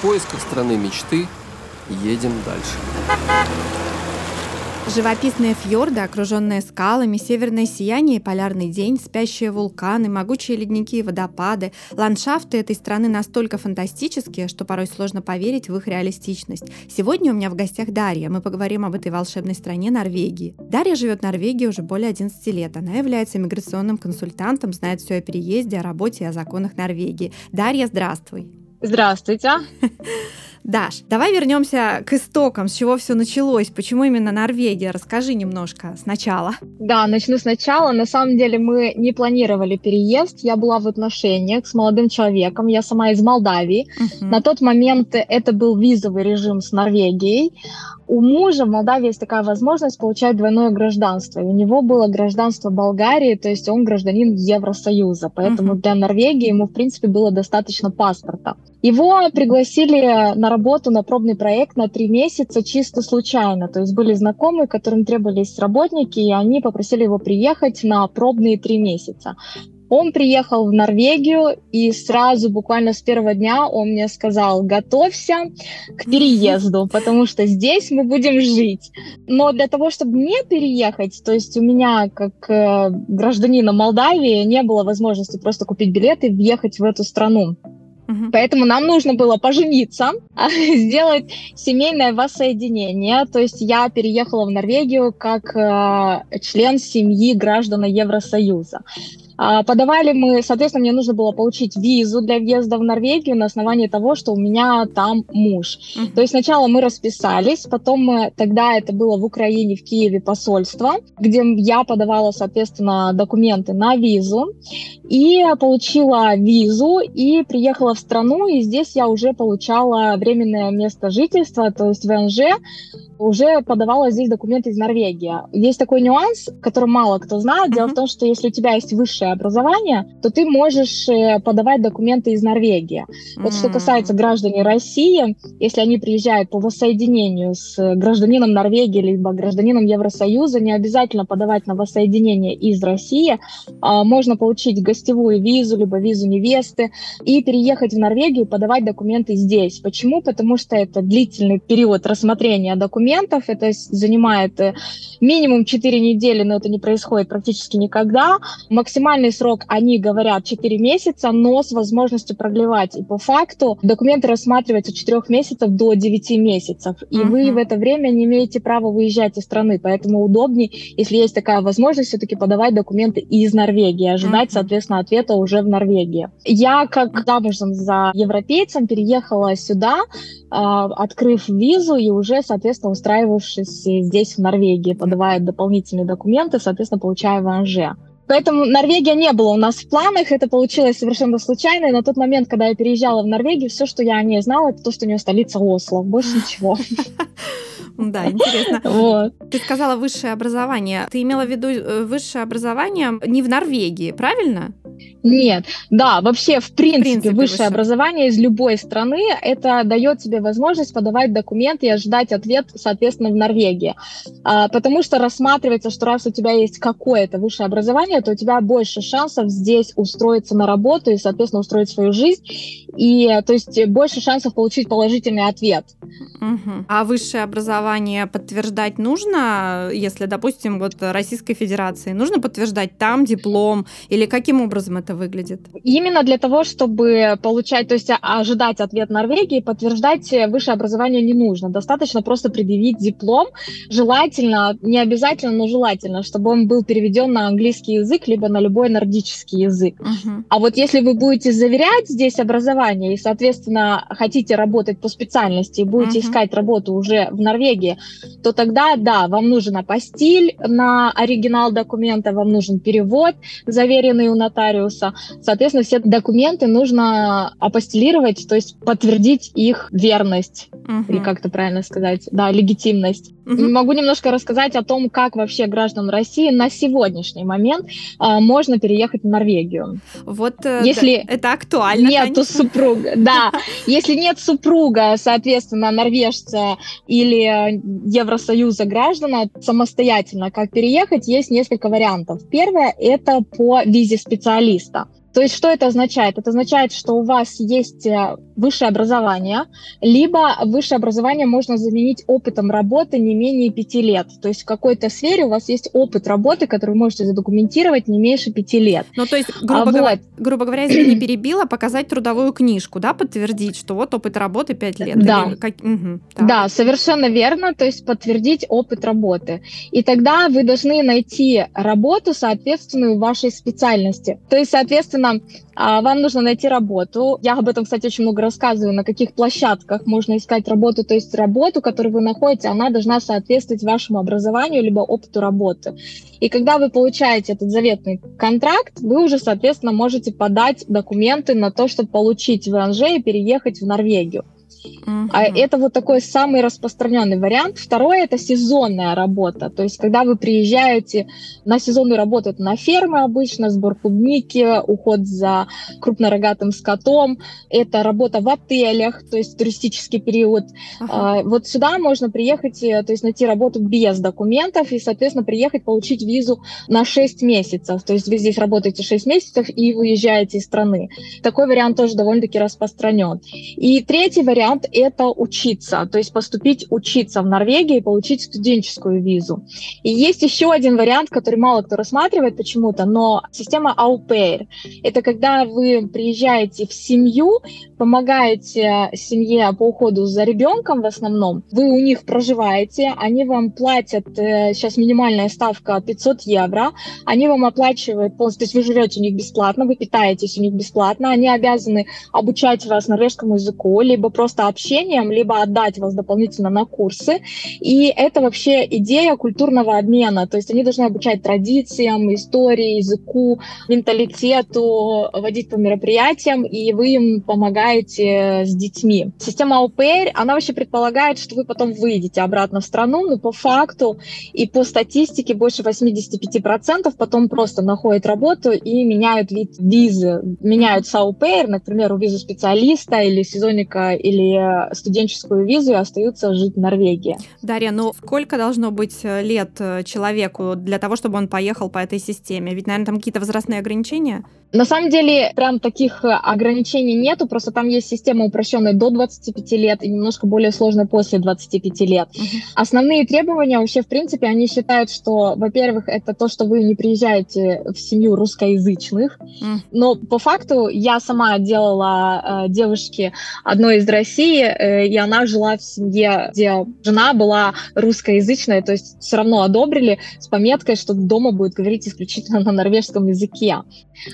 В поисках страны мечты едем дальше. Живописные фьорды, окруженные скалами, северное сияние и полярный день, спящие вулканы, могучие ледники и водопады. Ландшафты этой страны настолько фантастические, что порой сложно поверить в их реалистичность. Сегодня у меня в гостях Дарья. Мы поговорим об этой волшебной стране Норвегии. Дарья живет в Норвегии уже более 11 лет. Она является миграционным консультантом, знает все о переезде, о работе и о законах Норвегии. Дарья, здравствуй. Здравствуйте. Даш, давай вернемся к истокам, с чего все началось, почему именно Норвегия? Расскажи немножко сначала. Да, начну сначала. На самом деле мы не планировали переезд. Я была в отношениях с молодым человеком. Я сама из Молдавии. Uh-huh. На тот момент это был визовый режим с Норвегией. У мужа в Молдавии есть такая возможность получать двойное гражданство. И у него было гражданство Болгарии, то есть он гражданин Евросоюза. Поэтому uh-huh. для Норвегии ему, в принципе, было достаточно паспорта. Его пригласили на работу на пробный проект на три месяца чисто случайно. То есть были знакомые, которым требовались работники, и они попросили его приехать на пробные три месяца. Он приехал в Норвегию, и сразу, буквально с первого дня, он мне сказал, готовься к переезду, потому что здесь мы будем жить. Но для того, чтобы не переехать, то есть у меня, как э, гражданина Молдавии, не было возможности просто купить билет и въехать в эту страну. Поэтому нам нужно было пожениться, сделать семейное воссоединение. То есть я переехала в Норвегию как э, член семьи граждан Евросоюза. А, подавали мы, соответственно, мне нужно было получить визу для въезда в Норвегию на основании того, что у меня там муж. Uh-huh. То есть сначала мы расписались, потом мы, тогда это было в Украине, в Киеве посольство, где я подавала, соответственно, документы на визу и получила визу и приехала в страну, и здесь я уже получала временное место жительства, то есть ВНЖ, уже подавала здесь документы из Норвегии. Есть такой нюанс, который мало кто знает. Дело uh-huh. в том, что если у тебя есть высшее образование, то ты можешь э, подавать документы из Норвегии. Uh-huh. Вот что касается граждан России, если они приезжают по воссоединению с гражданином Норвегии либо гражданином Евросоюза, не обязательно подавать на воссоединение из России. А, можно получить гостевую визу, либо визу невесты и переехать в Норвегию, подавать документы здесь. Почему? Потому что это длительный период рассмотрения документов документов. Это занимает э, минимум 4 недели, но это не происходит практически никогда. Максимальный срок, они говорят, 4 месяца, но с возможностью продлевать. И по факту документы рассматриваются от 4 месяцев до 9 месяцев. И uh-huh. вы в это время не имеете права выезжать из страны. Поэтому удобнее, если есть такая возможность, все-таки подавать документы из Норвегии, ожидать, uh-huh. соответственно, ответа уже в Норвегии. Я, как замужем за европейцем, переехала сюда, а, открыв визу и уже, соответственно, устраивавшись здесь, в Норвегии, подавая дополнительные документы, соответственно, получая ВНЖ. Поэтому Норвегия не было у нас в планах, это получилось совершенно случайно. И на тот момент, когда я переезжала в Норвегию, все, что я о ней знала, это то, что у нее столица Осло, больше ничего. Да, интересно. Вот. Ты сказала высшее образование. Ты имела в виду э, высшее образование не в Норвегии, правильно? Нет, да, вообще, в принципе, в принципе высшее выше. образование из любой страны, это дает тебе возможность подавать документы и ожидать ответ, соответственно, в Норвегии. А, потому что рассматривается, что раз у тебя есть какое-то высшее образование, то у тебя больше шансов здесь устроиться на работу и, соответственно, устроить свою жизнь. И, то есть, больше шансов получить положительный ответ. Угу. А высшее образование подтверждать нужно, если, допустим, вот Российской Федерации, нужно подтверждать там диплом или каким образом это выглядит? Именно для того, чтобы получать, то есть ожидать ответ Норвегии, подтверждать высшее образование не нужно. Достаточно просто предъявить диплом. Желательно, не обязательно, но желательно, чтобы он был переведен на английский язык, либо на любой нордический язык. Uh-huh. А вот если вы будете заверять здесь образование и, соответственно, хотите работать по специальности и будете uh-huh. искать работу уже в Норвегии, то тогда, да, вам нужен апостиль на оригинал документа, вам нужен перевод, заверенный у нотариуса. Соответственно, все документы нужно апостелировать, то есть подтвердить их верность, угу. или как это правильно сказать, да, легитимность. Угу. Могу немножко рассказать о том, как вообще граждан России на сегодняшний момент а, можно переехать в Норвегию. Вот э, если это актуально. Нету конечно. супруга, да. Если нет супруга, соответственно, норвежца или Евросоюза граждана, самостоятельно как переехать, есть несколько вариантов. Первое – это по визе специалиста. То есть что это означает? Это означает, что у вас есть э, высшее образование, либо высшее образование можно заменить опытом работы не менее пяти лет. То есть в какой-то сфере у вас есть опыт работы, который вы можете задокументировать не меньше пяти лет. Ну, то есть, грубо, а говоря, вот. грубо говоря, извини, перебила, показать трудовую книжку, да, подтвердить, что вот опыт работы пять лет. Да. Или, как, угу, да, совершенно верно, то есть подтвердить опыт работы. И тогда вы должны найти работу, соответственную вашей специальности. То есть, соответственно, а, вам нужно найти работу. Я об этом, кстати, очень много рассказываю, на каких площадках можно искать работу. То есть работу, которую вы находите, она должна соответствовать вашему образованию либо опыту работы. И когда вы получаете этот заветный контракт, вы уже, соответственно, можете подать документы на то, чтобы получить ВНЖ и переехать в Норвегию. Uh-huh. Это вот такой самый распространенный вариант. Второе это сезонная работа. То есть, когда вы приезжаете на сезонную работу, это на фермы обычно, сбор клубники, уход за крупнорогатым скотом, это работа в отелях, то есть туристический период. Uh-huh. Вот сюда можно приехать, э, то есть найти работу без документов и, соответственно, приехать получить визу на 6 месяцев. То есть вы здесь работаете 6 месяцев и выезжаете из страны. Такой вариант тоже довольно-таки распространен. И третий вариант вариант – это учиться, то есть поступить учиться в Норвегии и получить студенческую визу. И есть еще один вариант, который мало кто рассматривает почему-то, но система pair. Это когда вы приезжаете в семью, помогаете семье по уходу за ребенком в основном, вы у них проживаете, они вам платят, э, сейчас минимальная ставка 500 евро, они вам оплачивают полностью, то есть вы живете у них бесплатно, вы питаетесь у них бесплатно, они обязаны обучать вас норвежскому языку, либо просто просто общением, либо отдать вас дополнительно на курсы. И это вообще идея культурного обмена. То есть они должны обучать традициям, истории, языку, менталитету, водить по мероприятиям, и вы им помогаете с детьми. Система ОПР, она вообще предполагает, что вы потом выйдете обратно в страну, но по факту и по статистике больше 85% потом просто находят работу и меняют вид визы, меняют с АУПР, например, у визу специалиста или сезонника или или студенческую визу и остаются жить в Норвегии. Дарья, ну сколько должно быть э, лет э, человеку для того, чтобы он поехал по этой системе? Ведь, наверное, там какие-то возрастные ограничения? На самом деле, прям таких э, ограничений нету, просто там есть система упрощенная до 25 лет и немножко более сложная после 25 лет. Uh-huh. Основные требования вообще, в принципе, они считают, что, во-первых, это то, что вы не приезжаете в семью русскоязычных, uh-huh. но по факту я сама делала э, девушке одной из России, э, и она жила в семье, где жена была русскоязычная, то есть все равно одобрили с пометкой, что дома будет говорить исключительно на норвежском языке.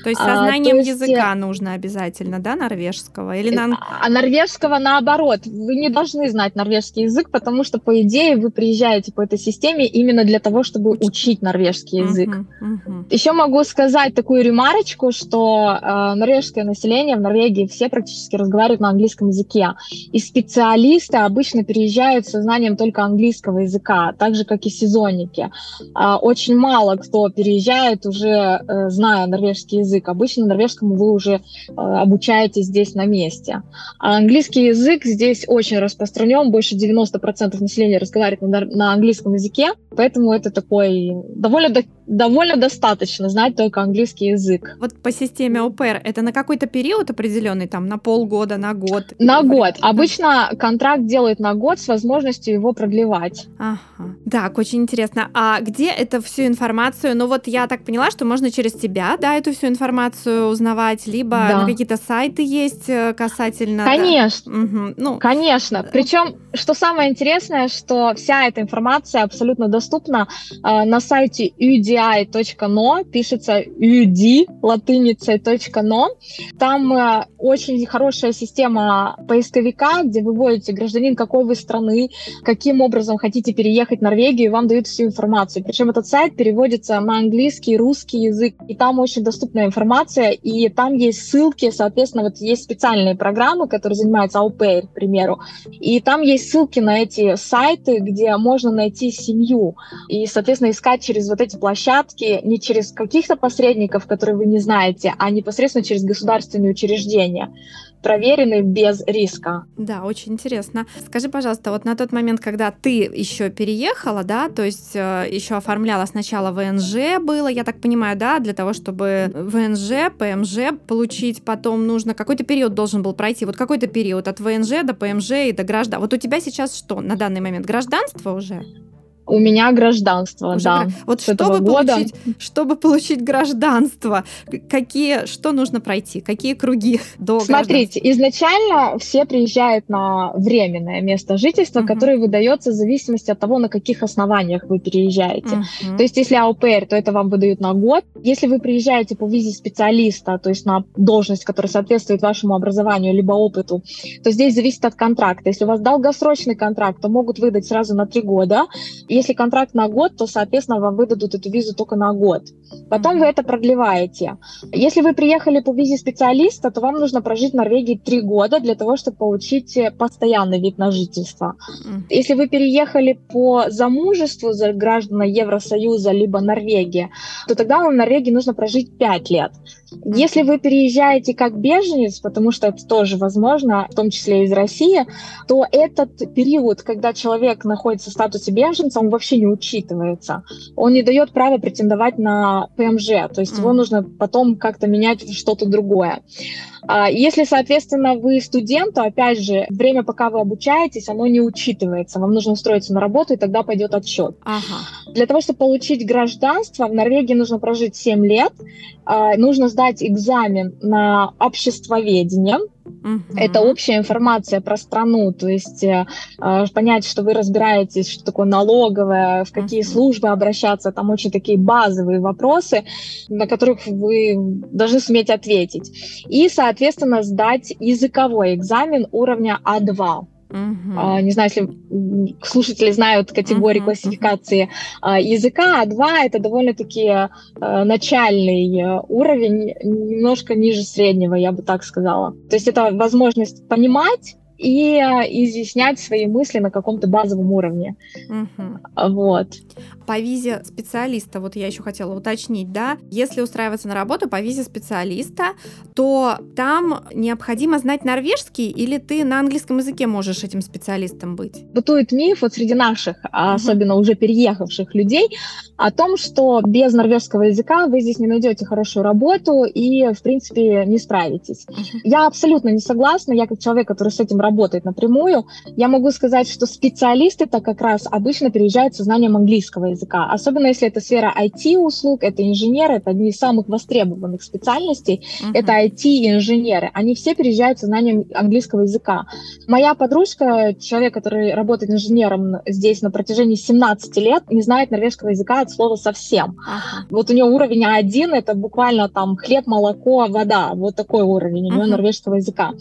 То есть со знанием а, есть... языка нужно обязательно, да, норвежского? Или на... А норвежского наоборот. Вы не должны знать норвежский язык, потому что, по идее, вы приезжаете по этой системе именно для того, чтобы Уч... учить норвежский язык. Uh-huh, uh-huh. Еще могу сказать такую ремарочку, что э, норвежское население в Норвегии все практически разговаривают на английском языке. И специалисты обычно переезжают со знанием только английского языка, так же, как и сезонники. Э, очень мало кто переезжает уже, э, зная норвежский язык обычно норвежскому вы уже э, обучаетесь здесь на месте. А английский язык здесь очень распространен, больше 90% населения разговаривает на английском языке, поэтому это такой довольно, довольно достаточно знать только английский язык. Вот по системе ОПР это на какой-то период определенный, там на полгода, на год? На год. Обычно контракт делают на год с возможностью его продлевать. Ага. Так, очень интересно. А где это всю информацию? Ну вот я так поняла, что можно через тебя, да, эту всю информацию узнавать, либо да. на какие-то сайты есть э, касательно... Конечно, да? угу. ну, конечно. Причем, что самое интересное, что вся эта информация абсолютно доступна э, на сайте udi.no, пишется ud латыницей .no. Там э, очень хорошая система поисковика, где вы вводите гражданин какой вы страны, каким образом хотите переехать в Норвегию, и вам дают всю информацию. Причем этот сайт переводится на английский, русский язык, и там очень доступная информация и там есть ссылки, соответственно, вот есть специальные программы, которые занимаются Aupay, к примеру, и там есть ссылки на эти сайты, где можно найти семью, и, соответственно, искать через вот эти площадки, не через каких-то посредников, которые вы не знаете, а непосредственно через государственные учреждения. проверенный без риска. Да, очень интересно. Скажи, пожалуйста, вот на тот момент, когда ты еще переехала, да, то есть э, еще оформляла сначала ВНЖ было, я так понимаю, да, для того, чтобы ВНЖ, ПМЖ получить, потом нужно какой-то период должен был пройти, вот какой-то период от ВНЖ до ПМЖ и до граждан. Вот у тебя сейчас что на данный момент? Гражданство уже? У меня гражданство, Уже да. Вот чтобы получить, чтобы получить гражданство, какие, что нужно пройти, какие круги до Смотрите, изначально все приезжают на временное место жительства, uh-huh. которое выдается в зависимости от того, на каких основаниях вы переезжаете. Uh-huh. То есть, если АУПР, то это вам выдают на год. Если вы приезжаете по визе специалиста, то есть на должность, которая соответствует вашему образованию либо опыту, то здесь зависит от контракта. Если у вас долгосрочный контракт, то могут выдать сразу на три года. Если контракт на год, то, соответственно, вам выдадут эту визу только на год. Потом вы это продлеваете. Если вы приехали по визе специалиста, то вам нужно прожить в Норвегии три года для того, чтобы получить э, постоянный вид на жительство. Если вы переехали по замужеству за граждан Евросоюза либо Норвегии, то тогда вам в Норвегии нужно прожить пять лет. Если вы переезжаете как беженец, потому что это тоже возможно, в том числе из России, то этот период, когда человек находится в статусе беженца, он вообще не учитывается. Он не дает права претендовать на ПМЖ, то есть его нужно потом как-то менять в что-то другое. А, если, соответственно, вы студент, то, опять же, время, пока вы обучаетесь, оно не учитывается. Вам нужно устроиться на работу, и тогда пойдет отсчет. Ага. Для того, чтобы получить гражданство, в Норвегии нужно прожить 7 лет, нужно сдать экзамен на обществоведение, Угу. Это общая информация про страну, то есть э, э, понять, что вы разбираетесь, что такое налоговая, в какие угу. службы обращаться, там очень такие базовые вопросы, на которых вы должны суметь ответить. И, соответственно, сдать языковой экзамен уровня А2. Uh-huh. А, не знаю, если слушатели знают категории uh-huh. классификации uh, языка, А2 это довольно-таки uh, начальный uh, уровень, немножко ниже среднего, я бы так сказала. То есть это возможность понимать и изъяснять свои мысли на каком-то базовом уровне. Угу. Вот. По визе специалиста, вот я еще хотела уточнить, да, если устраиваться на работу по визе специалиста, то там необходимо знать норвежский или ты на английском языке можешь этим специалистом быть? Бытует миф вот среди наших, угу. особенно уже переехавших людей, о том, что без норвежского языка вы здесь не найдете хорошую работу и, в принципе, не справитесь. Угу. Я абсолютно не согласна, я как человек, который с этим работает напрямую, я могу сказать, что специалисты-то как раз обычно переезжают со знанием английского языка, особенно если это сфера IT-услуг, это инженеры, это одни из самых востребованных специальностей, uh-huh. это IT-инженеры, они все переезжают со знанием английского языка. Моя подружка, человек, который работает инженером здесь на протяжении 17 лет, не знает норвежского языка от слова совсем. Uh-huh. Вот у нее уровень А1, это буквально там хлеб, молоко, вода, вот такой уровень у нее uh-huh. норвежского языка.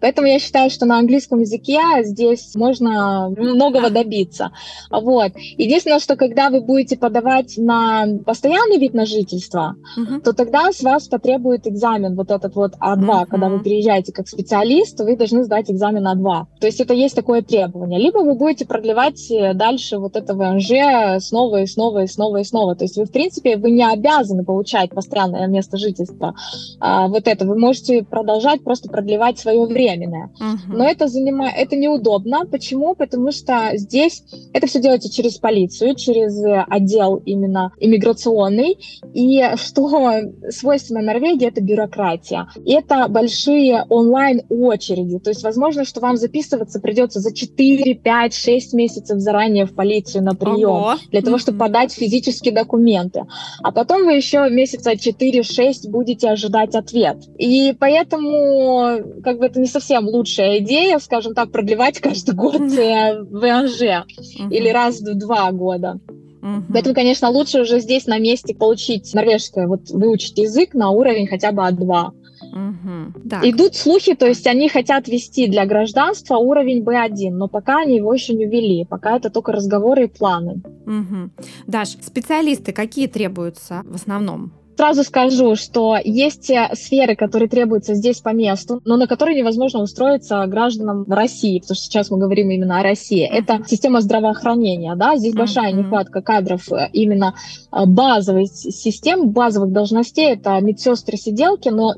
Поэтому я считаю, что на английском английском языке здесь можно многого добиться. Вот. Единственное, что когда вы будете подавать на постоянный вид на жительство, uh-huh. то тогда с вас потребует экзамен вот этот вот А2, uh-huh. когда вы приезжаете как специалист, вы должны сдать экзамен А2. То есть это есть такое требование. Либо вы будете продлевать дальше вот это ВНЖ снова и снова и снова и снова. То есть вы, в принципе, вы не обязаны получать постоянное место жительства. А, вот это вы можете продолжать просто продлевать свое временное. Uh-huh. Но это это занимает, это неудобно. Почему? Потому что здесь это все делается через полицию, через отдел именно иммиграционный. И что свойственно Норвегии, это бюрократия. И это большие онлайн-очереди. То есть возможно, что вам записываться придется за 4, 5, 6 месяцев заранее в полицию на прием Ого. для того, чтобы подать физические документы. А потом вы еще месяца 4-6 будете ожидать ответ. И поэтому как бы это не совсем лучшая идея, идея, скажем так, продлевать каждый год э, ВНЖ или раз в два года. Угу. Поэтому, конечно, лучше уже здесь на месте получить норвежское, вот выучить язык на уровень хотя бы А2. Угу. Идут слухи, то есть они хотят вести для гражданства уровень B1, но пока они его еще не ввели, пока это только разговоры и планы. Угу. Даш, специалисты какие требуются в основном? Сразу скажу, что есть э, сферы, которые требуются здесь по месту, но на которые невозможно устроиться гражданам России, потому что сейчас мы говорим именно о России. Это система здравоохранения, да, здесь большая нехватка кадров э, именно э, базовых систем, базовых должностей, это медсестры, сиделки, но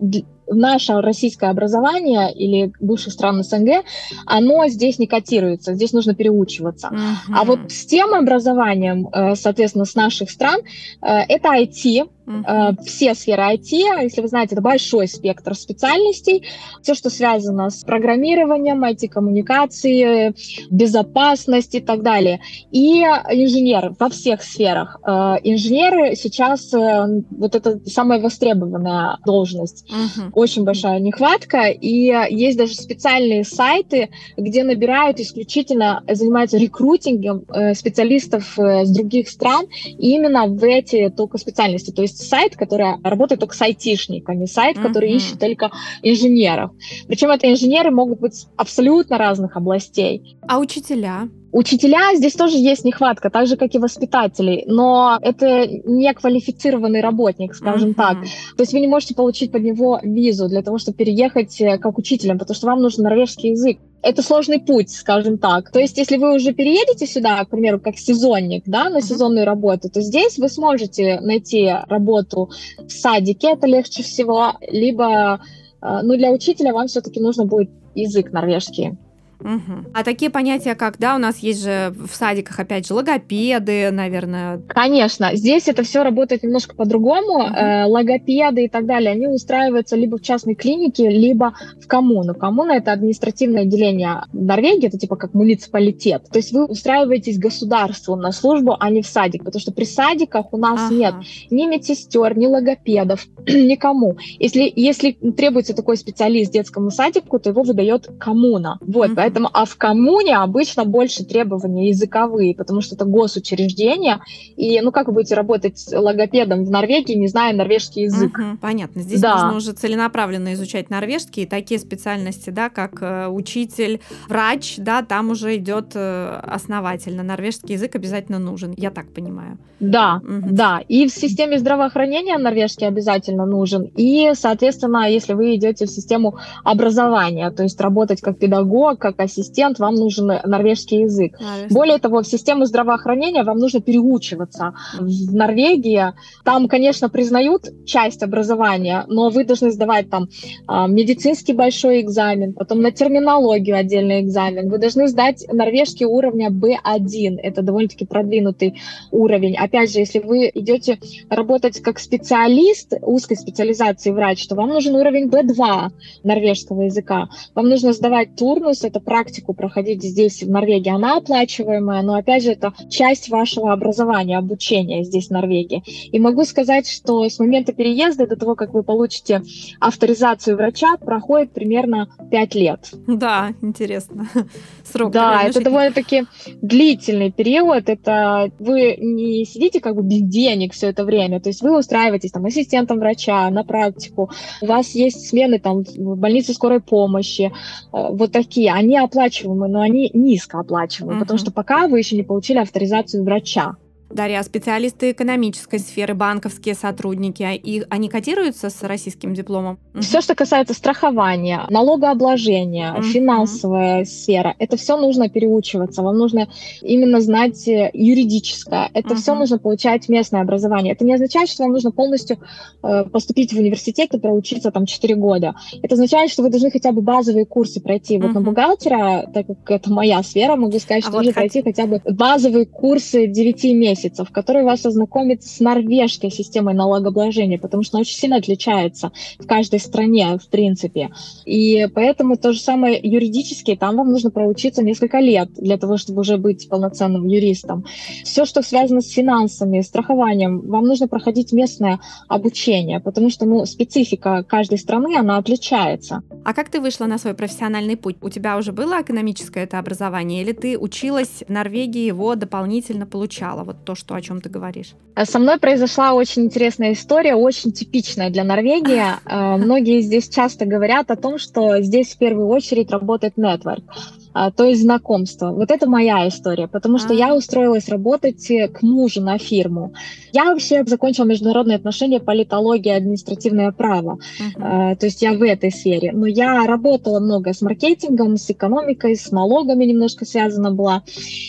наше российское образование или бывших стран СНГ, оно здесь не котируется, здесь нужно переучиваться. Uh-huh. А вот с тем образованием, соответственно, с наших стран, это IT, Uh-huh. Все сферы IT, если вы знаете, это большой спектр специальностей. Все, что связано с программированием, IT-коммуникации, безопасность и так далее. И инженеры во всех сферах. Инженеры сейчас вот это самая востребованная должность. Uh-huh. Очень большая нехватка. И есть даже специальные сайты, где набирают исключительно, занимаются рекрутингом э, специалистов э, с других стран именно в эти только специальности. То есть сайт, который работает только с айтишниками, сайт, который uh-huh. ищет только инженеров. Причем это инженеры могут быть абсолютно разных областей. А учителя? Учителя здесь тоже есть нехватка, так же, как и воспитателей, но это не квалифицированный работник, скажем uh-huh. так. То есть вы не можете получить под него визу для того, чтобы переехать э, как учителем, потому что вам нужен норвежский язык. Это сложный путь, скажем так. То есть, если вы уже переедете сюда, к примеру, как сезонник, да, на сезонную работу, то здесь вы сможете найти работу в садике, это легче всего, либо, э, ну, для учителя вам все-таки нужно будет язык норвежский. Угу. А такие понятия, как, да, у нас есть же в садиках, опять же, логопеды, наверное. Конечно, здесь это все работает немножко по-другому. Угу. Э, логопеды и так далее, они устраиваются либо в частной клинике, либо в коммуну. Коммуна — это административное отделение Норвегии, это типа как муниципалитет. То есть вы устраиваетесь государству на службу, а не в садик, потому что при садиках у нас ага. нет ни медсестер, ни логопедов, никому. Если, если требуется такой специалист детскому садику, то его выдает коммуна. Вот, угу. Поэтому, а в коммуне обычно больше требования языковые, потому что это госучреждение, и, ну, как вы будете работать с логопедом в Норвегии, не зная норвежский язык? Угу, понятно. Здесь да. нужно уже целенаправленно изучать норвежский, и такие специальности, да, как э, учитель, врач, да, там уже идет э, основательно. Норвежский язык обязательно нужен, я так понимаю. Да, угу. да. И в системе здравоохранения норвежский обязательно нужен, и, соответственно, если вы идете в систему образования, то есть работать как педагог, как как ассистент вам нужен норвежский язык. Норвежский. Более того, в систему здравоохранения вам нужно переучиваться. В Норвегии там, конечно, признают часть образования, но вы должны сдавать там а, медицинский большой экзамен, потом на терминологию отдельный экзамен. Вы должны сдать норвежский уровня B1. Это довольно-таки продвинутый уровень. Опять же, если вы идете работать как специалист узкой специализации врач, то вам нужен уровень B2 норвежского языка. Вам нужно сдавать турнус, это практику проходить здесь, в Норвегии, она оплачиваемая, но, опять же, это часть вашего образования, обучения здесь, в Норвегии. И могу сказать, что с момента переезда до того, как вы получите авторизацию врача, проходит примерно 5 лет. Да, интересно. Срок. Да, это довольно-таки длительный период. Это вы не сидите как бы без денег все это время. То есть вы устраиваетесь там ассистентом врача на практику. У вас есть смены там в больнице скорой помощи. Э, вот такие. Они они но они низко оплачиваемые, uh-huh. потому что пока вы еще не получили авторизацию врача. Дарья, специалисты экономической сферы, банковские сотрудники, а и они котируются с российским дипломом? Все, что касается страхования, налогообложения, uh-huh. финансовая сфера, это все нужно переучиваться. Вам нужно именно знать э, юридическое. Это uh-huh. все нужно получать местное образование. Это не означает, что вам нужно полностью э, поступить в университет и проучиться там 4 года. Это означает, что вы должны хотя бы базовые курсы пройти. Вот uh-huh. на бухгалтера, так как это моя сфера, могу сказать, а что а нужно вот пройти хотя бы базовые курсы 9 месяцев месяцев, который вас ознакомит с норвежской системой налогообложения, потому что она очень сильно отличается в каждой стране, в принципе. И поэтому то же самое юридически, там вам нужно проучиться несколько лет для того, чтобы уже быть полноценным юристом. Все, что связано с финансами, страхованием, вам нужно проходить местное обучение, потому что ну, специфика каждой страны, она отличается. А как ты вышла на свой профессиональный путь? У тебя уже было экономическое это образование, или ты училась в Норвегии, его дополнительно получала? Вот то, что, о чем ты говоришь. Э, со мной произошла очень интересная история, очень типичная для Норвегии. Э, многие здесь часто говорят о том, что здесь в первую очередь работает нетворк. А, то есть знакомство. Вот это моя история, потому что А-а-а. я устроилась работать э, к мужу на фирму. Я вообще закончила международные отношения, политология, административное право. Uh-huh. То есть я в этой сфере. Но я работала много с маркетингом, с экономикой, с налогами немножко связана была.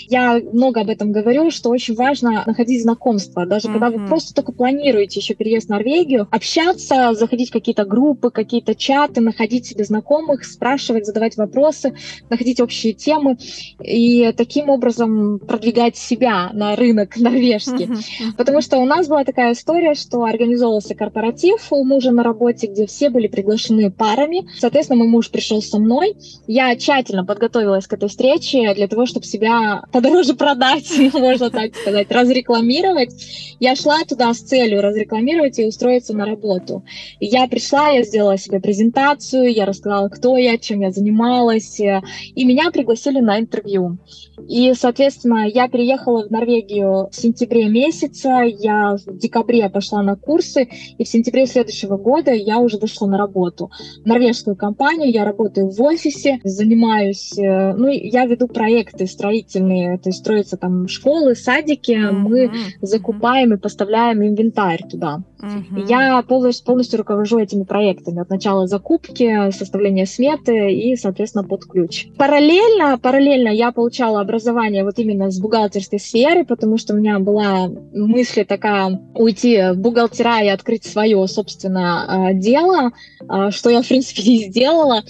Я много об этом говорю, что очень важно находить знакомства. Даже uh-huh. когда вы просто только планируете еще переезд в Норвегию, общаться, заходить в какие-то группы, какие-то чаты, находить себе знакомых, спрашивать, задавать вопросы, находить общие темы и таким образом продвигать себя на рынок норвежский. Uh-huh. Потому что что у нас была такая история, что организовывался корпоратив у мужа на работе, где все были приглашены парами. Соответственно, мой муж пришел со мной. Я тщательно подготовилась к этой встрече для того, чтобы себя подороже продать, можно так сказать, разрекламировать. Я шла туда с целью разрекламировать и устроиться на работу. И я пришла, я сделала себе презентацию, я рассказала, кто я, чем я занималась, и меня пригласили на интервью. И, соответственно, я переехала в Норвегию в сентябре месяца, я в декабре пошла на курсы, и в сентябре следующего года я уже вышла на работу. В норвежскую компанию, я работаю в офисе, занимаюсь, э, ну, я веду проекты строительные, то есть строятся там школы, садики, mm-hmm. мы закупаем и поставляем инвентарь туда. Я полностью, полностью руковожу этими проектами от начала закупки, составления сметы и, соответственно, под ключ. Параллельно, параллельно я получала образование вот именно с бухгалтерской сферы, потому что у меня была мысль такая уйти в бухгалтера и открыть свое собственное э, дело, э, что я, в принципе, и сделала.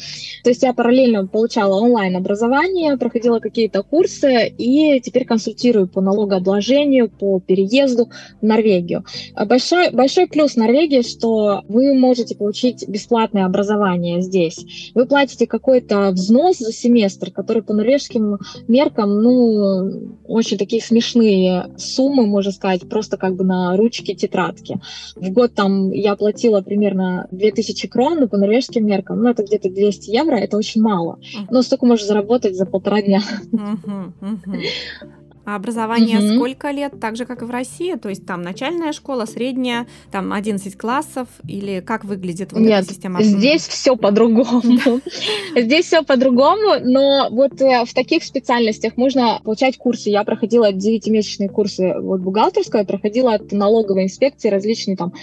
То есть я параллельно получала онлайн-образование, проходила какие-то курсы и теперь консультирую по налогообложению, по переезду в Норвегию. Большой, большой плюс Норвегии, что вы можете получить бесплатное образование здесь. Вы платите какой-то взнос за семестр, который по норвежским меркам, ну, очень такие смешные суммы, можно сказать, просто как бы на ручки тетрадки. В год там я платила примерно 2000 крон, но по норвежским меркам, ну, это где-то 200 евро, это очень мало. Но столько можешь заработать за полтора дня. А образование угу. сколько лет? Так же, как и в России? То есть там начальная школа, средняя, там 11 классов? Или как выглядит вот Нет, эта система? здесь все по-другому. Здесь все по-другому, но вот э, в таких специальностях можно получать курсы. Я проходила 9-месячные курсы вот бухгалтерского, я проходила от налоговой инспекции различные там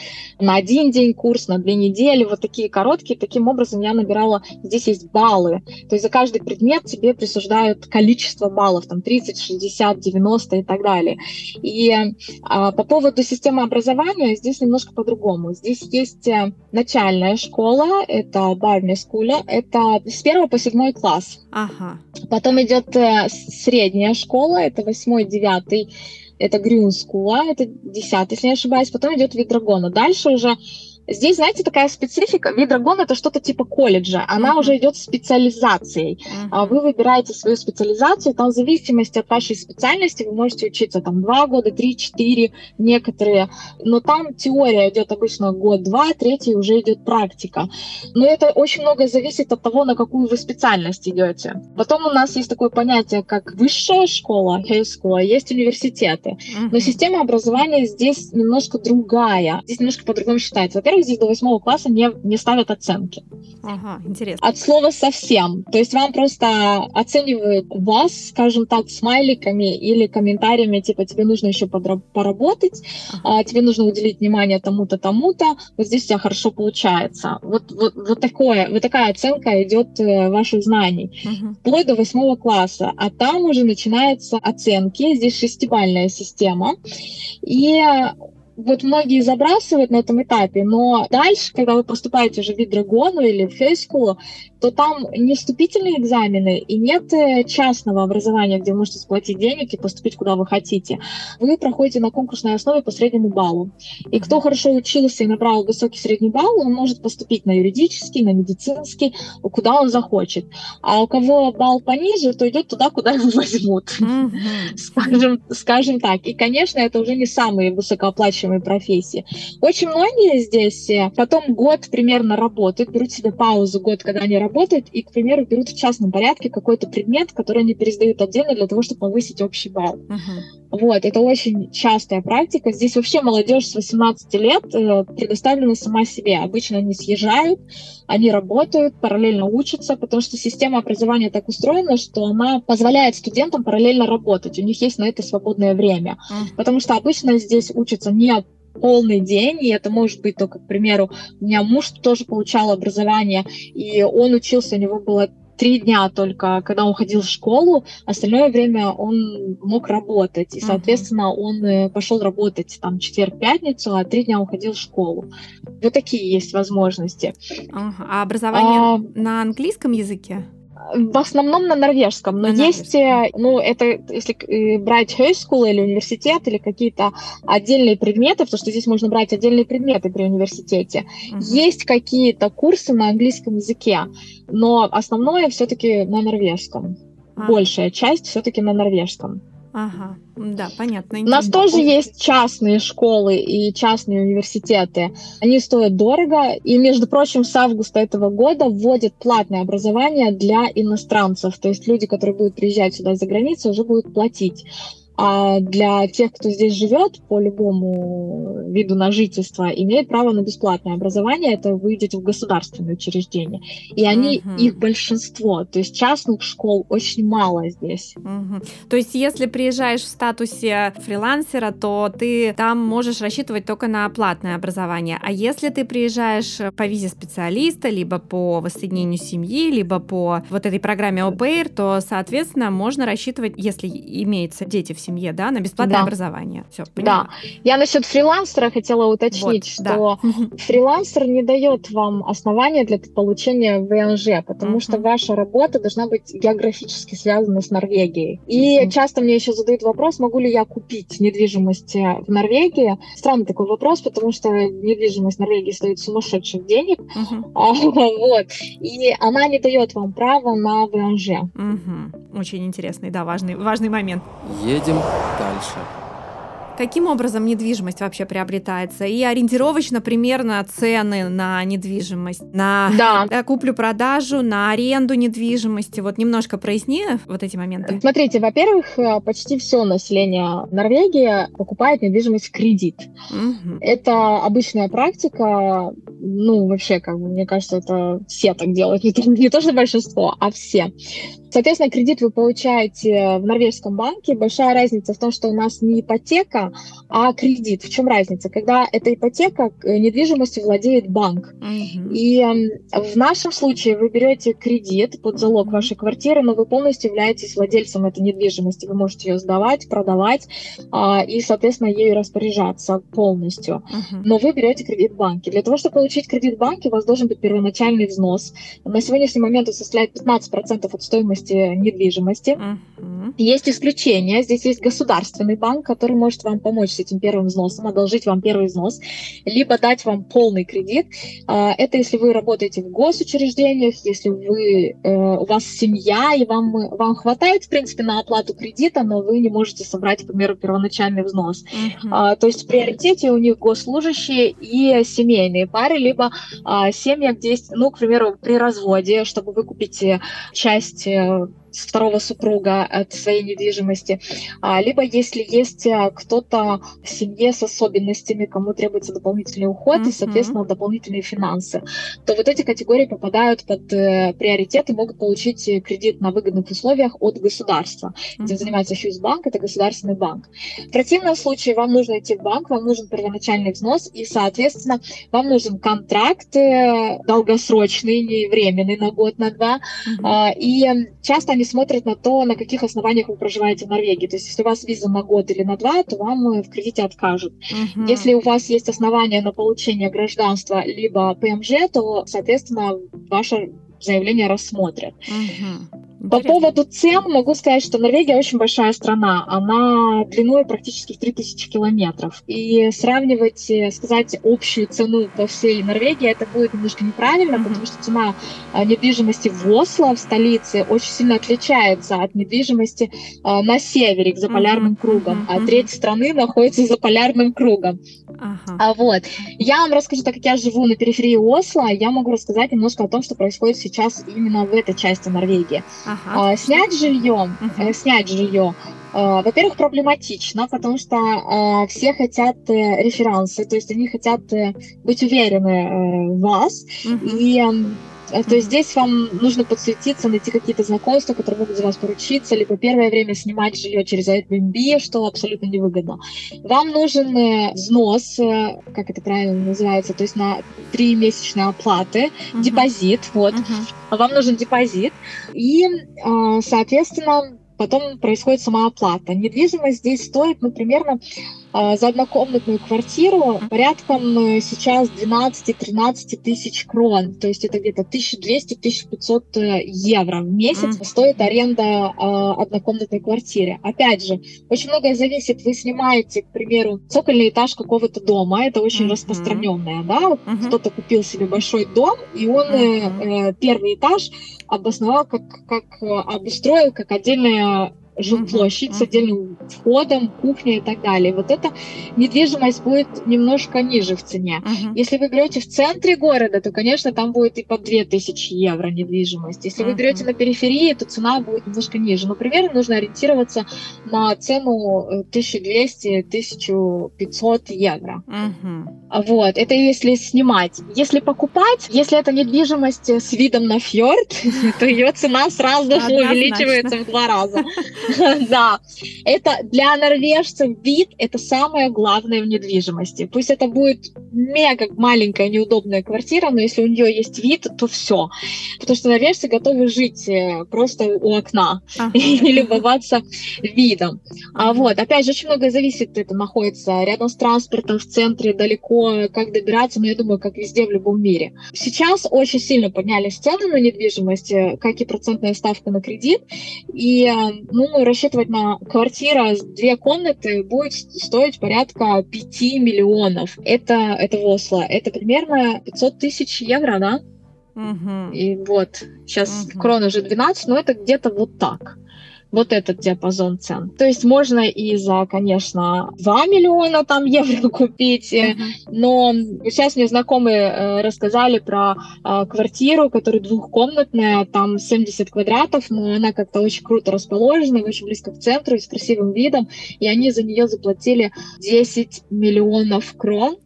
на один день курс, на две недели, вот такие короткие. Таким образом я набирала, здесь есть баллы. То есть за каждый предмет тебе присуждают количество баллов, там 30, 60, 90 90 и так далее. И а, по поводу системы образования здесь немножко по-другому. Здесь есть э, начальная школа, это Барни Скуля, это с 1 по 7 класс. Ага. Потом идет э, средняя школа, это 8-9 это Грюн Скула, это 10, если не ошибаюсь. Потом идет вид драгона. Дальше уже Здесь, знаете, такая специфика. Видрагон это что-то типа колледжа. Она uh-huh. уже идет специализацией. Uh-huh. Вы выбираете свою специализацию. Там в зависимости от вашей специальности вы можете учиться там два года, три, четыре, некоторые. Но там теория идет обычно год-два, третий уже идет практика. Но это очень много зависит от того, на какую вы специальность идете. Потом у нас есть такое понятие, как высшая школа, high school, а есть университеты. Uh-huh. Но система образования здесь немножко другая. Здесь немножко по-другому считается. Во-первых, во-первых, здесь до восьмого класса не, не ставят оценки. Ага, интересно. От слова совсем. То есть вам просто оценивают вас, скажем так, смайликами или комментариями, типа тебе нужно еще поработать, ага. а, тебе нужно уделить внимание тому-то, тому-то, вот здесь у тебя хорошо получается. Вот, вот, вот, такое, вот такая оценка идет э, ваших знаний. Ага. Вплоть до восьмого класса. А там уже начинаются оценки. Здесь шестибальная система. И вот многие забрасывают на этом этапе, но дальше, когда вы поступаете уже в Видрагону или в Хейскулу, то там не вступительные экзамены и нет э, частного образования, где вы можете сплатить денег и поступить куда вы хотите. Вы проходите на конкурсной основе по среднему баллу. И кто хорошо учился и набрал высокий средний балл, он может поступить на юридический, на медицинский, куда он захочет. А у кого балл пониже, то идет туда, куда его возьмут. Mm-hmm. скажем, скажем так. И, конечно, это уже не самые высокооплачиваемые профессии. Очень многие здесь э, потом год примерно работают, берут себе паузу, год, когда они работают и, к примеру, берут в частном порядке какой-то предмет, который они пересдают отдельно для того, чтобы повысить общий балл. Uh-huh. Вот, это очень частая практика. Здесь вообще молодежь с 18 лет э, предоставлена сама себе. Обычно они съезжают, они работают, параллельно учатся, потому что система образования так устроена, что она позволяет студентам параллельно работать. У них есть на это свободное время. Mm. Потому что обычно здесь учатся не полный день, и это может быть только, к примеру, у меня муж тоже получал образование, и он учился, у него было три дня только, когда он ходил в школу, остальное время он мог работать. И, соответственно, он э, пошел работать там четверг-пятницу, а три дня он ходил в школу. Вот такие есть возможности. Uh-huh. А образование а... на английском языке? В основном на норвежском, но на есть, норвежском. ну, это если э, брать хейскул или университет, или какие-то отдельные предметы, потому что здесь можно брать отдельные предметы при университете. Угу. Есть какие-то курсы на английском языке, но основное все-таки на норвежском. А. Большая часть все-таки на норвежском. Ага, да, понятно. У нас тоже есть частные школы и частные университеты. Они стоят дорого, и, между прочим, с августа этого года вводят платное образование для иностранцев. То есть люди, которые будут приезжать сюда за границу, уже будут платить. А для тех, кто здесь живет по любому виду на жительство, имеет право на бесплатное образование. Это вы идете в государственное учреждение. И они, угу. их большинство. То есть частных школ очень мало здесь. Угу. То есть если приезжаешь в статусе фрилансера, то ты там можешь рассчитывать только на платное образование. А если ты приезжаешь по визе специалиста, либо по воссоединению семьи, либо по вот этой программе ОПР, то, соответственно, можно рассчитывать, если имеются дети в семье, да, на бесплатное да. образование. Все, Да. Я насчет фрилансера хотела уточнить, вот, что да. фрилансер не дает вам основания для получения ВНЖ, потому uh-huh. что ваша работа должна быть географически связана с Норвегией. И uh-huh. часто мне еще задают вопрос, могу ли я купить недвижимость в Норвегии. Странный такой вопрос, потому что недвижимость в Норвегии стоит сумасшедших денег. А, вот. И она не дает вам права на ВНЖ. Uh-huh. Очень интересный, да, важный, важный момент. Едем едем дальше. Каким образом недвижимость вообще приобретается? И ориентировочно примерно цены на недвижимость, на да. Да, куплю-продажу, на аренду недвижимости. Вот немножко проясни вот эти моменты. Смотрите, во-первых, э, почти все население Норвегии покупает недвижимость в кредит. Угу. Это обычная практика, ну, вообще, как бы, мне кажется, это все так делают, не не то что большинство, а все. Соответственно, кредит вы получаете в норвежском банке. Большая разница в том, что у нас не ипотека, а кредит. В чем разница? Когда эта ипотека э, недвижимостью владеет банк. Mm-hmm. И э, в нашем случае вы берете кредит под залог вашей квартиры, но вы полностью являетесь владельцем этой недвижимости. Вы можете ее сдавать, продавать э, и, соответственно, ею распоряжаться полностью. Mm-hmm. Но вы берете кредит в банке. Для того, чтобы получить кредит в банке, у вас должен быть первоначальный взнос. На сегодняшний момент он составляет 15% от стоимости стоимости недвижимости. Uh-huh. Есть исключения. Здесь есть государственный банк, который может вам помочь с этим первым взносом, одолжить вам первый взнос, либо дать вам полный кредит. А, это если вы работаете в госучреждениях, если вы, э, у вас семья, и вам, вам хватает, в принципе, на оплату кредита, но вы не можете собрать, к примеру, первоначальный взнос. Uh-huh. То есть в приоритете у них госслужащие и семейные пары, либо а, семья, где есть, ну, к примеру, при разводе, чтобы выкупить э, часть э, с второго супруга от своей недвижимости, а, либо если есть а, кто-то в семье с особенностями, кому требуется дополнительный уход mm-hmm. и, соответственно, дополнительные финансы, то вот эти категории попадают под э, приоритет и могут получить кредит на выгодных условиях от государства. Mm-hmm. Этим занимается Хьюзбанк, это государственный банк. В противном случае вам нужно идти в банк, вам нужен первоначальный взнос, и, соответственно, вам нужен контракт э, долгосрочный, не временный, на год, на два, mm-hmm. и часто они они смотрят на то, на каких основаниях вы проживаете в Норвегии. То есть, если у вас виза на год или на два, то вам э, в кредите откажут. Uh-huh. Если у вас есть основания на получение гражданства либо ПМЖ, то, соответственно, ваше заявление рассмотрят. Uh-huh. По поводу цен могу сказать, что Норвегия очень большая страна. Она длиной практически в 3000 километров. И сравнивать, э, сказать общую цену по всей Норвегии, это будет немножко неправильно, mm-hmm. потому что цена а, недвижимости в Осло, в столице, очень сильно отличается от недвижимости а, на севере, за полярным mm-hmm. кругом. А треть страны находится за полярным кругом. Ага. А вот. Я вам расскажу, так как я живу на периферии Осло, я могу рассказать немножко о том, что происходит сейчас именно в этой части Норвегии. Ага. А, снять жилье, uh снять жилье Uh, во-первых, проблематично, потому что uh, все хотят uh, референсы, то есть они хотят э, быть уверены в вас. Uh-huh. И Э, то есть здесь вам нужно подсветиться, найти какие-то знакомства, которые могут за вас поручиться, либо первое время снимать жилье через Airbnb, что абсолютно невыгодно. Вам нужен э, взнос, э, как это правильно называется, то есть на три месячные оплаты, uh-huh. депозит, вот. Uh-huh. Вам нужен депозит. И, соответственно, потом происходит сама оплата. Недвижимость здесь стоит, ну, примерно за однокомнатную квартиру порядком э, сейчас 12-13 тысяч крон, то есть это где-то 1200-1500 э, евро в месяц mm. стоит аренда а, однокомнатной квартиры. Опять же, очень многое зависит, вы снимаете, к примеру, цокольный этаж какого-то дома, это очень mm-hmm. распространенное, да, mm-hmm. кто-то купил себе большой дом, и он mm-hmm. первый этаж обосновал, как, как обустроил как отдельное жилплощадь uh-huh. с отдельным входом, кухней и так далее. Вот эта недвижимость будет немножко ниже в цене. Uh-huh. Если вы берете в центре города, то, конечно, там будет и по 2000 евро недвижимость. Если uh-huh. вы берете на периферии, то цена будет немножко ниже. Но примерно нужно ориентироваться на цену 1200-1500 э, евро. Uh-huh. Вот, это если снимать. Если покупать, если это недвижимость с видом на фьорд, то ее цена сразу увеличивается в два раза. Да, это для норвежцев вид – это самое главное в недвижимости. Пусть это будет мега маленькая неудобная квартира, но если у нее есть вид, то все. Потому что норвежцы готовы жить э, просто у окна и любоваться видом. А вот, опять же, очень многое зависит, это находится рядом с транспортом, в центре, далеко, как добираться, но я думаю, как везде в любом мире. Сейчас очень сильно поднялись цены на недвижимость, э, как и процентная ставка на кредит, и, э, ну, думаю, рассчитывать на квартира с две комнаты будет стоить порядка 5 миллионов. Это, это в Осло. Это примерно 500 тысяч евро, да? Угу. И вот, сейчас угу. крон уже 12, но это где-то вот так вот этот диапазон цен. То есть можно и за, конечно, 2 миллиона там евро купить, uh-huh. но сейчас мне знакомые э, рассказали про э, квартиру, которая двухкомнатная, там 70 квадратов, но она как-то очень круто расположена, очень близко к центру, с красивым видом, и они за нее заплатили 10 миллионов крон,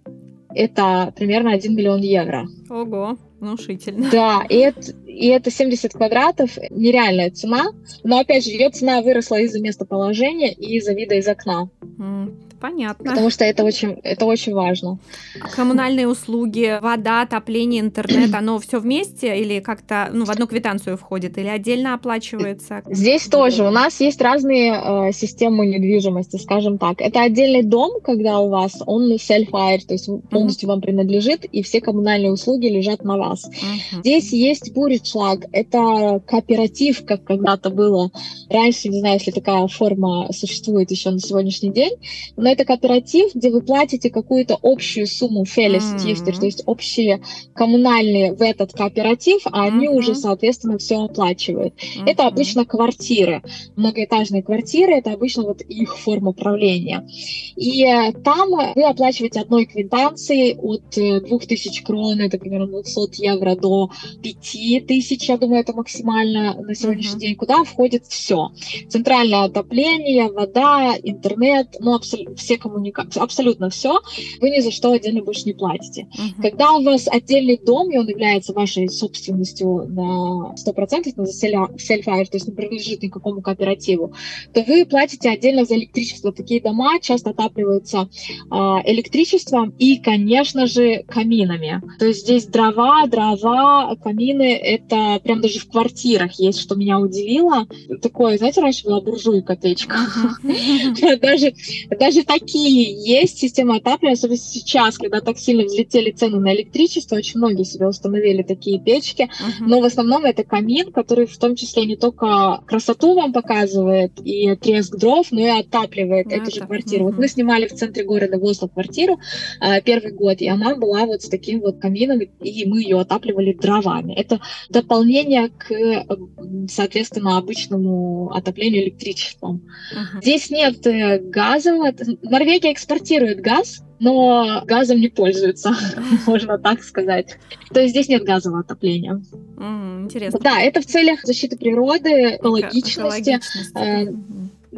это примерно 1 миллион евро. Ого, внушительно. Да, и это, и это 70 квадратов, нереальная цена, но опять же, ее цена выросла из-за местоположения и из-за вида из окна. Понятно. Потому что это очень, это очень важно. Коммунальные услуги, вода, отопление, интернет, оно все вместе или как-то ну, в одну квитанцию входит или отдельно оплачивается? Здесь тоже у нас есть разные э, системы недвижимости, скажем так. Это отдельный дом, когда у вас он self-hire, то есть полностью mm-hmm. вам принадлежит, и все коммунальные услуги лежат на вас. Mm-hmm. Здесь есть буритшлаг, это кооператив, как когда-то было раньше, не знаю, если такая форма существует еще на сегодняшний день, но это кооператив, где вы платите какую-то общую сумму фелестифтер, mm-hmm. то есть общие коммунальные в этот кооператив, а они mm-hmm. уже, соответственно, все оплачивают. Mm-hmm. Это обычно квартиры, многоэтажные квартиры, это обычно вот их форма управления. И э, там вы оплачиваете одной квитанцией от 2000 э, крон, это примерно 200 евро, до 5000, я думаю, это максимально на сегодняшний mm-hmm. день, куда входит все. Центральное отопление, вода, интернет, ну, абсолютно все коммуникации, абсолютно все, вы ни за что отдельно больше не платите. Uh-huh. Когда у вас отдельный дом, и он является вашей собственностью на 100%, на self-hire, то есть не принадлежит никакому кооперативу, то вы платите отдельно за электричество. Такие дома часто отапливаются а, электричеством и, конечно же, каминами. То есть здесь дрова, дрова, камины, это прям даже в квартирах есть, что меня удивило. Такое, знаете, раньше была буржуйка. Uh-huh. даже, даже такие есть системы отопления, особенно сейчас, когда так сильно взлетели цены на электричество, очень многие себе установили такие печки, uh-huh. но в основном это камин, который в том числе не только красоту вам показывает и треск дров, но и отапливает uh-huh. эту же квартиру. Uh-huh. Вот мы снимали в центре города в Осло квартиру э, первый год, и она была вот с таким вот камином, и мы ее отапливали дровами. Это дополнение к, соответственно, обычному отоплению электричеством. Uh-huh. Здесь нет э, газового. Норвегия экспортирует газ, но газом не пользуется, можно так сказать. То есть здесь нет газового отопления. интересно. Да, это в целях защиты природы, экологичности.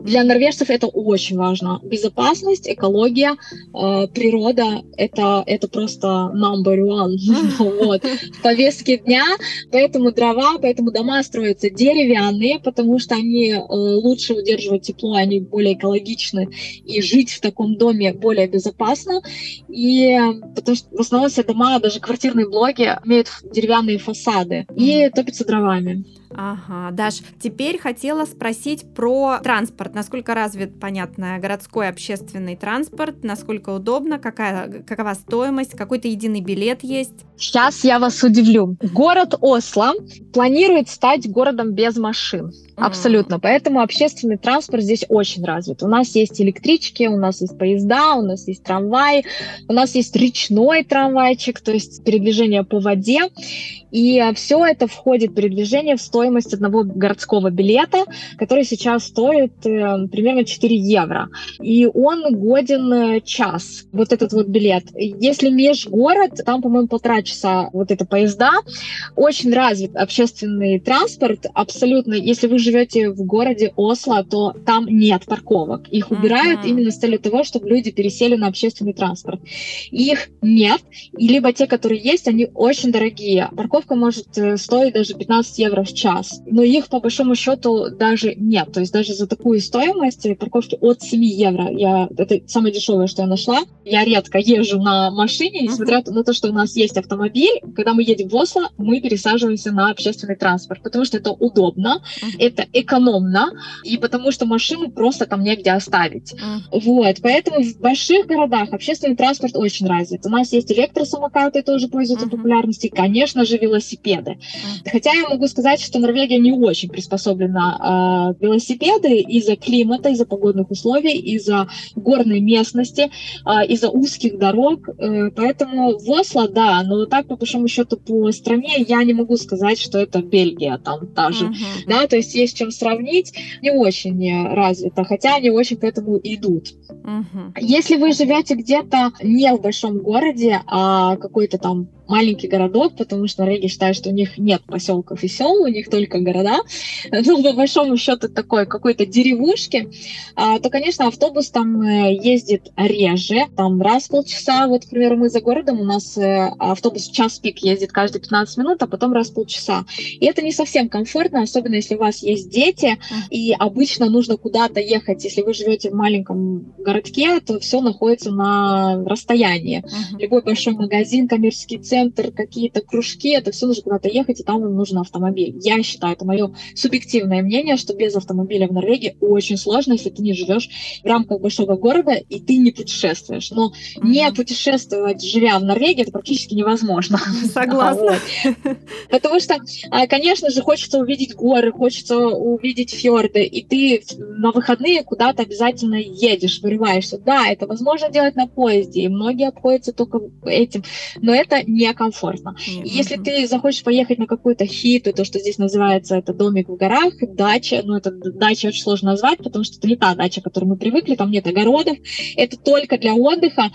Для норвежцев это очень важно. Безопасность, экология, э, природа это, это просто number one вот, в повестке дня. Поэтому дрова, поэтому дома строятся деревянные, потому что они э, лучше удерживают тепло, они более экологичны, и жить в таком доме более безопасно. И потому что в основном все дома, даже квартирные блоки, имеют деревянные фасады и топятся дровами. Ага, Даш, теперь хотела спросить про транспорт. Насколько развит, понятно, городской общественный транспорт, насколько удобно, какая, какова стоимость, какой-то единый билет есть? Сейчас я вас удивлю. Город Осло планирует стать городом без машин. Абсолютно. Поэтому общественный транспорт здесь очень развит. У нас есть электрички, у нас есть поезда, у нас есть трамваи, у нас есть речной трамвайчик, то есть передвижение по воде. И все это входит передвижение в стоимость одного городского билета, который сейчас стоит э, примерно 4 евро. И он годен э, час, вот этот вот билет. Если межгород, там, по-моему, полтора часа вот это поезда. Очень развит общественный транспорт, абсолютно. Если вы живете в городе Осло, то там нет парковок. Их убирают uh-huh. именно с целью того, чтобы люди пересели на общественный транспорт. Их нет, и либо те, которые есть, они очень дорогие. Парковка может э, стоить даже 15 евро в час, но их по большому счету даже нет. То есть даже за такую стоимость парковки от 7 евро, я, это самое дешевое, что я нашла. Я редко езжу на машине, несмотря uh-huh. на то, что у нас есть автомобиль. Когда мы едем в Осло, мы пересаживаемся на общественный транспорт, потому что это удобно, uh-huh. это экономно, и потому что машину просто там негде оставить. Mm. Вот, поэтому в больших городах общественный транспорт очень развит. У нас есть электросамокаты, тоже пользуются mm-hmm. популярностью, конечно же, велосипеды. Mm. Хотя я могу сказать, что Норвегия не очень приспособлена э, велосипеды из-за климата, из-за погодных условий, из-за горной местности, э, из-за узких дорог. Э, поэтому в Осло, да, но так по большому счету по стране я не могу сказать, что это Бельгия там та же. Mm-hmm. Да, то есть есть чем сравнить, не очень развито, хотя они очень к этому идут. Угу. Если вы живете где-то не в большом городе, а какой-то там маленький городок, потому что Норвегия считает, что у них нет поселков и сел, у них только города, ну, по большому счету, такой какой-то деревушки, а, то, конечно, автобус там э, ездит реже, там раз в полчаса, вот, к примеру, мы за городом, у нас э, автобус в час пик ездит каждые 15 минут, а потом раз в полчаса. И это не совсем комфортно, особенно если у вас есть дети, и обычно нужно куда-то ехать. Если вы живете в маленьком городке, то все находится на расстоянии. Uh-huh. Любой большой магазин, коммерческий центр, центр, какие-то кружки, это все нужно куда-то ехать, и там вам нужен автомобиль. Я считаю, это мое субъективное мнение, что без автомобиля в Норвегии очень сложно, если ты не живешь в рамках большого города, и ты не путешествуешь. Но mm-hmm. не путешествовать, живя в Норвегии, это практически невозможно. Согласна. Потому что, а, конечно же, хочется увидеть горы, хочется увидеть фьорды, и ты на выходные куда-то обязательно едешь, вырываешься. Да, это возможно делать на поезде, и многие обходятся только этим, но это не некомфортно. Mm-hmm. Если ты захочешь поехать на какую-то хиту, то, что здесь называется, это домик в горах, дача, ну, это дача очень сложно назвать, потому что это не та дача, к которой мы привыкли, там нет огородов, это только для отдыха,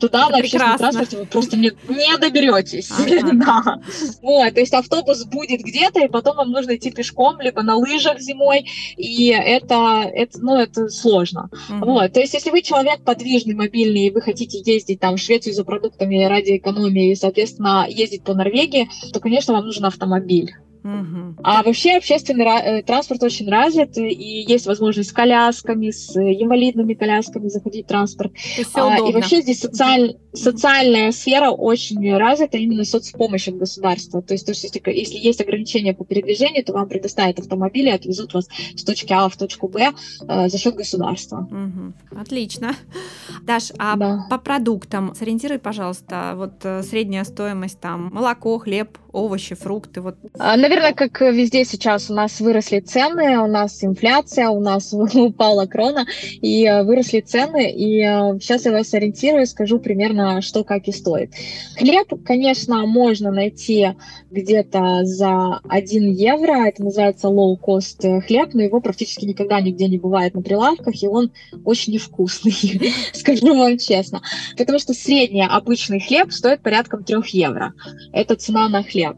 туда это на общественном транспорте вы просто не, не доберетесь. да. Вот, то есть автобус будет где-то, и потом вам нужно идти пешком, либо на лыжах зимой, и это, это ну, это сложно. Mm-hmm. Вот, то есть если вы человек подвижный, мобильный, и вы хотите ездить там в Швецию за продуктами ради экономии, соответственно, соответственно, ездить по Норвегии, то, конечно, вам нужен автомобиль. Угу. А вообще общественный э, транспорт очень развит, и есть возможность с колясками, с инвалидными колясками заходить в транспорт. А, и вообще здесь социальный социальная сфера очень развита именно соцпомощь от государства. То есть, то есть если, есть ограничения по передвижению, то вам предоставят автомобили, отвезут вас с точки А в точку Б э, за счет государства. Угу. Отлично. Даш, а да. по продуктам сориентируй, пожалуйста, вот э, средняя стоимость там молоко, хлеб, овощи, фрукты. Вот. А, наверное, как везде сейчас у нас выросли цены, у нас инфляция, у нас упала крона, и э, выросли цены. И сейчас э, я вас ориентирую, скажу примерно, что как и стоит. Хлеб, конечно, можно найти где-то за 1 евро. Это называется low-cost хлеб, но его практически никогда нигде не бывает на прилавках, и он очень невкусный, скажу вам честно. Потому что средний обычный хлеб стоит порядком 3 евро. Это цена на хлеб.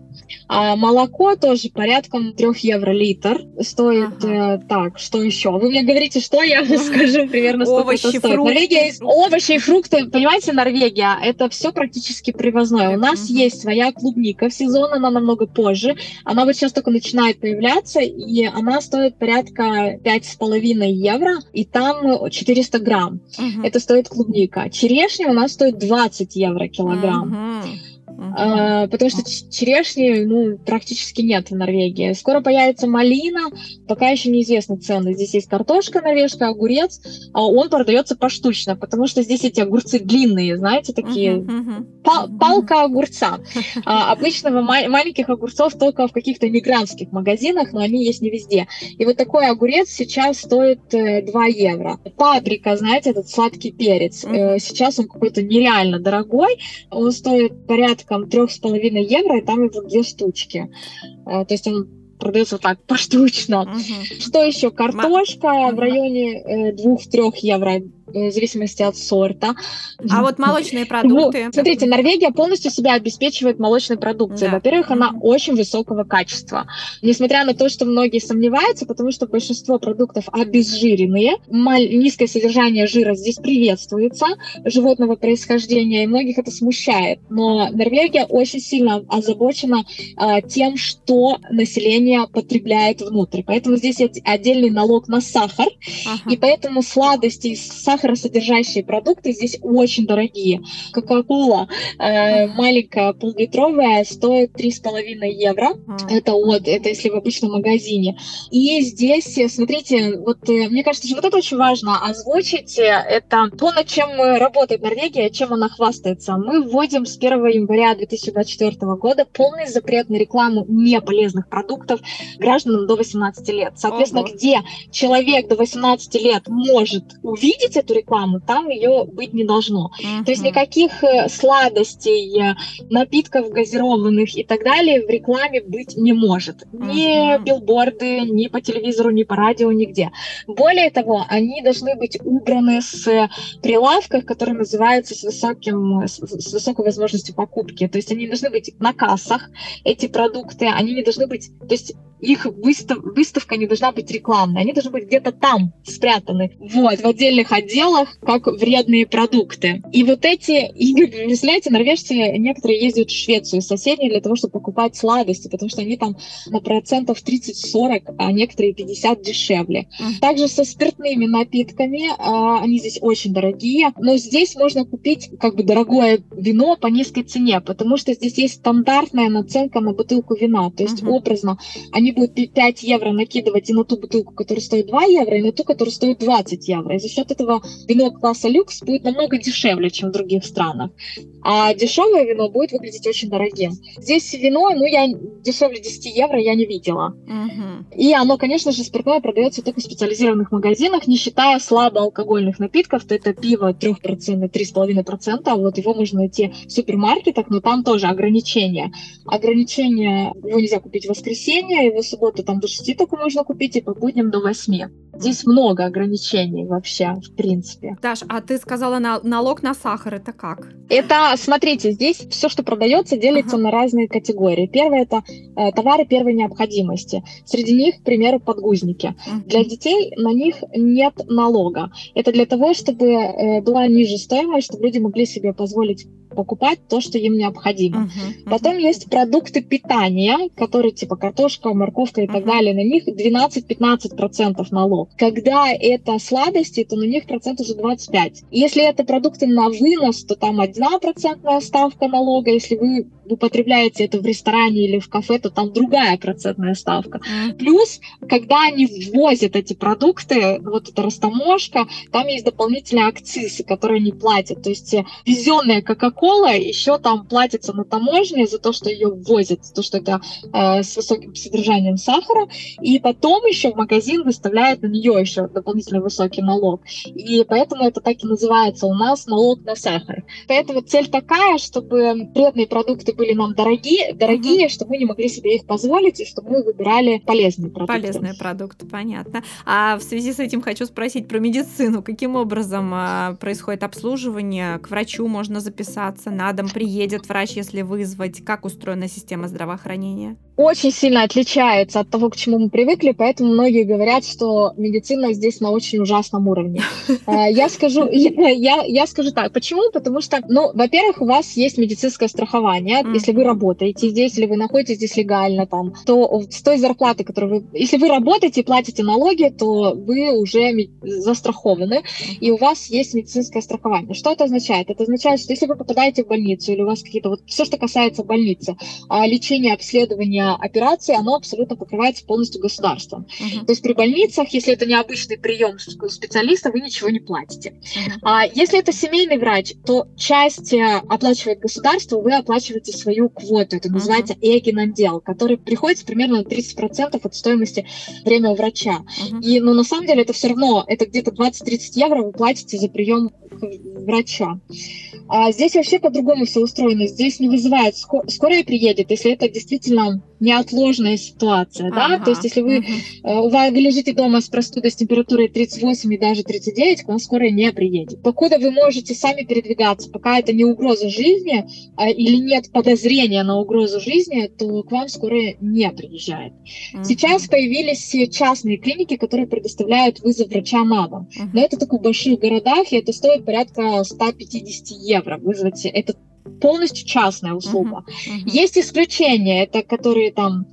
А молоко тоже порядком 3 евро литр стоит. Ага. Э, так, что еще? Вы мне говорите, что я скажу примерно, сколько овощи, это стоит. Фрукты. Норвегия, овощи и фрукты, понимаете, Норвегия, это все практически привозное. У нас есть своя клубника в сезон, она намного позже. Она вот сейчас только начинает появляться, и она стоит порядка 5,5 евро, и там 400 грамм. Угу. Это стоит клубника. Черешня у нас стоит 20 евро килограмм. Угу. Uh-huh. потому что черешни ну, практически нет в Норвегии. Скоро появится малина, пока еще неизвестны цены. Здесь есть картошка норвежская, огурец, а он продается поштучно, потому что здесь эти огурцы длинные, знаете, такие uh-huh, Пал- палка огурца. А, обычного ма- маленьких огурцов только в каких-то мигрантских магазинах, но они есть не везде. И вот такой огурец сейчас стоит 2 э, евро. Паприка, знаете, этот сладкий перец, uh-huh. сейчас он какой-то нереально дорогой, он стоит порядка порядком трех с половиной евро, и там его две штучки. Э, то есть он продается так поштучно. Угу. Что еще? Картошка Ма... в районе 2-3 э, евро в зависимости от сорта. А вот молочные продукты? Ну, смотрите, Норвегия полностью себя обеспечивает молочной продукцией. Да. Во-первых, она очень высокого качества. Несмотря на то, что многие сомневаются, потому что большинство продуктов обезжиренные, низкое содержание жира здесь приветствуется, животного происхождения, и многих это смущает. Но Норвегия очень сильно озабочена а, тем, что население потребляет внутрь. Поэтому здесь есть отдельный налог на сахар, ага. и поэтому сладости и сахар сахаросодержащие продукты здесь очень дорогие. Кока-кола э, маленькая поллитровая стоит 3,5 евро. Это вот, это если в обычном магазине. И здесь, смотрите, вот э, мне кажется, что вот это очень важно озвучить. Это то, над чем работает Норвегия, чем она хвастается. Мы вводим с 1 января 2024 года полный запрет на рекламу неполезных продуктов гражданам до 18 лет. Соответственно, Ого. где человек до 18 лет может увидеть эту рекламу, там ее быть не должно. Uh-huh. То есть никаких э, сладостей, э, напитков газированных и так далее в рекламе быть не может. Uh-huh. Ни билборды, ни по телевизору, ни по радио, нигде. Более того, они должны быть убраны с прилавков, которые называются с, высоким, с, с высокой возможностью покупки. То есть они должны быть на кассах, эти продукты, они не должны быть... То есть их выстав, выставка не должна быть рекламной, они должны быть где-то там спрятаны, вот, в отдельных отделах, как вредные продукты. И вот эти, и, представляете, норвежцы некоторые ездят в Швецию, соседние, для того, чтобы покупать сладости, потому что они там на процентов 30-40, а некоторые 50 дешевле. Также со спиртными напитками, а, они здесь очень дорогие, но здесь можно купить как бы дорогое вино по низкой цене, потому что здесь есть стандартная наценка на бутылку вина, то есть uh-huh. образно они они будут 5 евро накидывать и на ту бутылку, которая стоит 2 евро, и на ту, которая стоит 20 евро. И за счет этого вино класса люкс будет намного дешевле, чем в других странах. А дешевое вино будет выглядеть очень дорогим. Здесь вино, ну, я дешевле 10 евро я не видела. Угу. И оно, конечно же, спиртное продается только в специализированных магазинах, не считая слабоалкогольных напитков, то это пиво 3%, 3,5%, а вот его можно найти в супермаркетах, но там тоже ограничения. Ограничения, его нельзя купить в воскресенье, его субботу там до 6 только можно купить, и по будням до 8. Здесь много ограничений вообще, в принципе. Даш, а ты сказала на, налог на сахар, это как? Это, смотрите, здесь все, что продается, делится ага. на разные категории. Первое это э, товары первой необходимости. Среди них, к примеру, подгузники. Ага. Для детей на них нет налога. Это для того, чтобы э, была ниже стоимость, чтобы люди могли себе позволить покупать то, что им необходимо. Uh-huh, uh-huh. Потом есть продукты питания, которые типа картошка, морковка и uh-huh. так далее. На них 12-15% налог. Когда это сладости, то на них процент уже 25. Если это продукты на вынос, то там 1% ставка налога. Если вы употребляете это в ресторане или в кафе, то там другая процентная ставка. Плюс, когда они ввозят эти продукты, вот эта растаможка, там есть дополнительные акцизы, которые они платят. То есть э, везенная Кока-Кола еще там платится на таможне за то, что ее ввозят, за то, что это э, с высоким содержанием сахара, и потом еще в магазин выставляют на нее еще дополнительно высокий налог. И поэтому это так и называется у нас налог на сахар. Поэтому цель такая, чтобы вредные продукты были нам дорогие, дорогие, mm-hmm. чтобы мы не могли себе их позволить, и чтобы мы выбирали полезные продукты. Полезные продукты, понятно. А в связи с этим хочу спросить про медицину. Каким образом а, происходит обслуживание? К врачу можно записаться, на дом приедет врач, если вызвать. Как устроена система здравоохранения? Очень сильно отличается от того, к чему мы привыкли, поэтому многие говорят, что медицина здесь на очень ужасном уровне. А, я скажу, я, я скажу так. Почему? Потому что, ну, во-первых, у вас есть медицинское страхование, если вы работаете здесь, или вы находитесь здесь легально, там, то с той зарплаты, которую вы... Если вы работаете и платите налоги, то вы уже застрахованы, и у вас есть медицинское страхование. Что это означает? Это означает, что если вы попадаете в больницу, или у вас какие-то... Вот все, что касается больницы, а, лечения, обследования, операции, оно абсолютно покрывается полностью государством. Uh-huh. То есть при больницах, если это необычный прием специалиста, вы ничего не платите. Uh-huh. А если это семейный врач, то часть э, оплачивает государство, вы оплачиваете свою квоту. Это называется uh-huh. который приходится примерно на 30% от стоимости время врача. Uh-huh. И, ну, на самом деле, это все равно, это где-то 20-30 евро вы платите за прием врача. А здесь вообще по-другому все устроено. Здесь не вызывает, скорая приедет, если это действительно неотложная ситуация, ага, да, то есть если вы, ага. у вас, вы лежите дома с простудой с температурой 38 и даже 39, к вам скорая не приедет. Покуда вы можете сами передвигаться, пока это не угроза жизни а, или нет подозрения на угрозу жизни, то к вам скорая не приезжает. Ага. Сейчас появились частные клиники, которые предоставляют вызов врача на дом, ага. но это только в больших городах, и это стоит порядка 150 евро вызвать этот полностью частная услуга. Uh-huh, uh-huh. Есть исключения, это которые там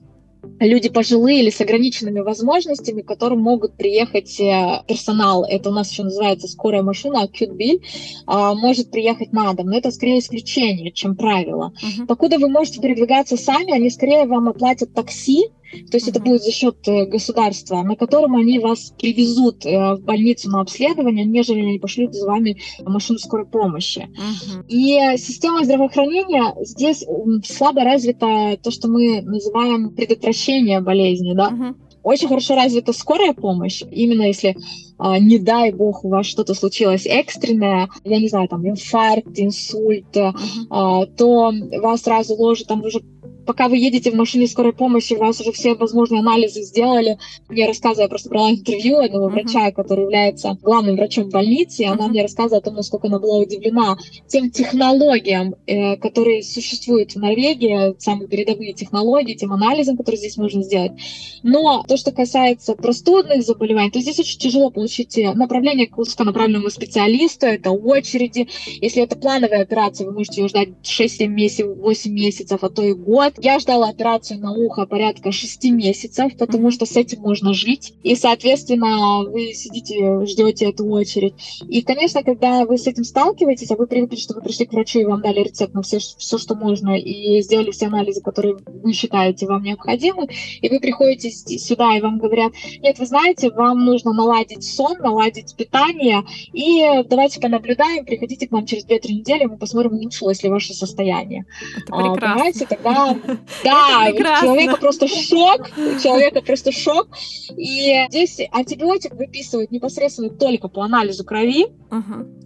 люди пожилые или с ограниченными возможностями, к которым могут приехать э, персонал. Это у нас еще называется скорая машина, acute bill, а, может приехать на дом. Но это скорее исключение, чем правило. Uh-huh. Покуда вы можете передвигаться сами, они скорее вам оплатят такси, то есть mm-hmm. это будет за счет э, государства, на котором они вас привезут э, в больницу на обследование, нежели они пошлют за вами машину скорой помощи. Mm-hmm. И система здравоохранения здесь слабо развита то, что мы называем предотвращение болезни, да. Mm-hmm. Очень хорошо развита скорая помощь, именно если а, не дай бог у вас что-то случилось экстренное, я не знаю, там инфаркт, инсульт, uh-huh. а, то вас сразу ложат, там уже пока вы едете в машине скорой помощи, у вас уже все возможные анализы сделали. Я рассказываю, я просто брала интервью одного uh-huh. врача, который является главным врачом больницы, и она uh-huh. мне рассказывала о том, насколько она была удивлена тем технологиям, э, которые существуют в Норвегии, самые передовые технологии, тем анализам, которые здесь можно сделать. Но то, что касается простудных заболеваний, то здесь очень тяжело получить э, направление к узконаправленному специалисту, это очереди. Если это плановая операция, вы можете ее ждать 6-7 месяцев, 8 месяцев, а то и год. Я ждала операцию на ухо порядка 6 месяцев, потому что с этим можно жить. И, соответственно, вы сидите, ждете эту очередь. И, конечно, когда вы с этим сталкиваетесь, а вы привыкли, что вы пришли к врачу и вам дали рецепт на все, все что можно, и сделали все анализы, которые вы считаете вам необходимы, и вы приходите сюда, и вам говорят, нет, вы знаете, вам нужно наладить сон, наладить питание, и давайте понаблюдаем, приходите к нам через 2-3 недели, мы посмотрим, улучшилось ли ваше состояние. Это прекрасно. А, понимаете, тогда да, человека просто шок, человека просто шок. И здесь антибиотик выписывают непосредственно только по анализу крови.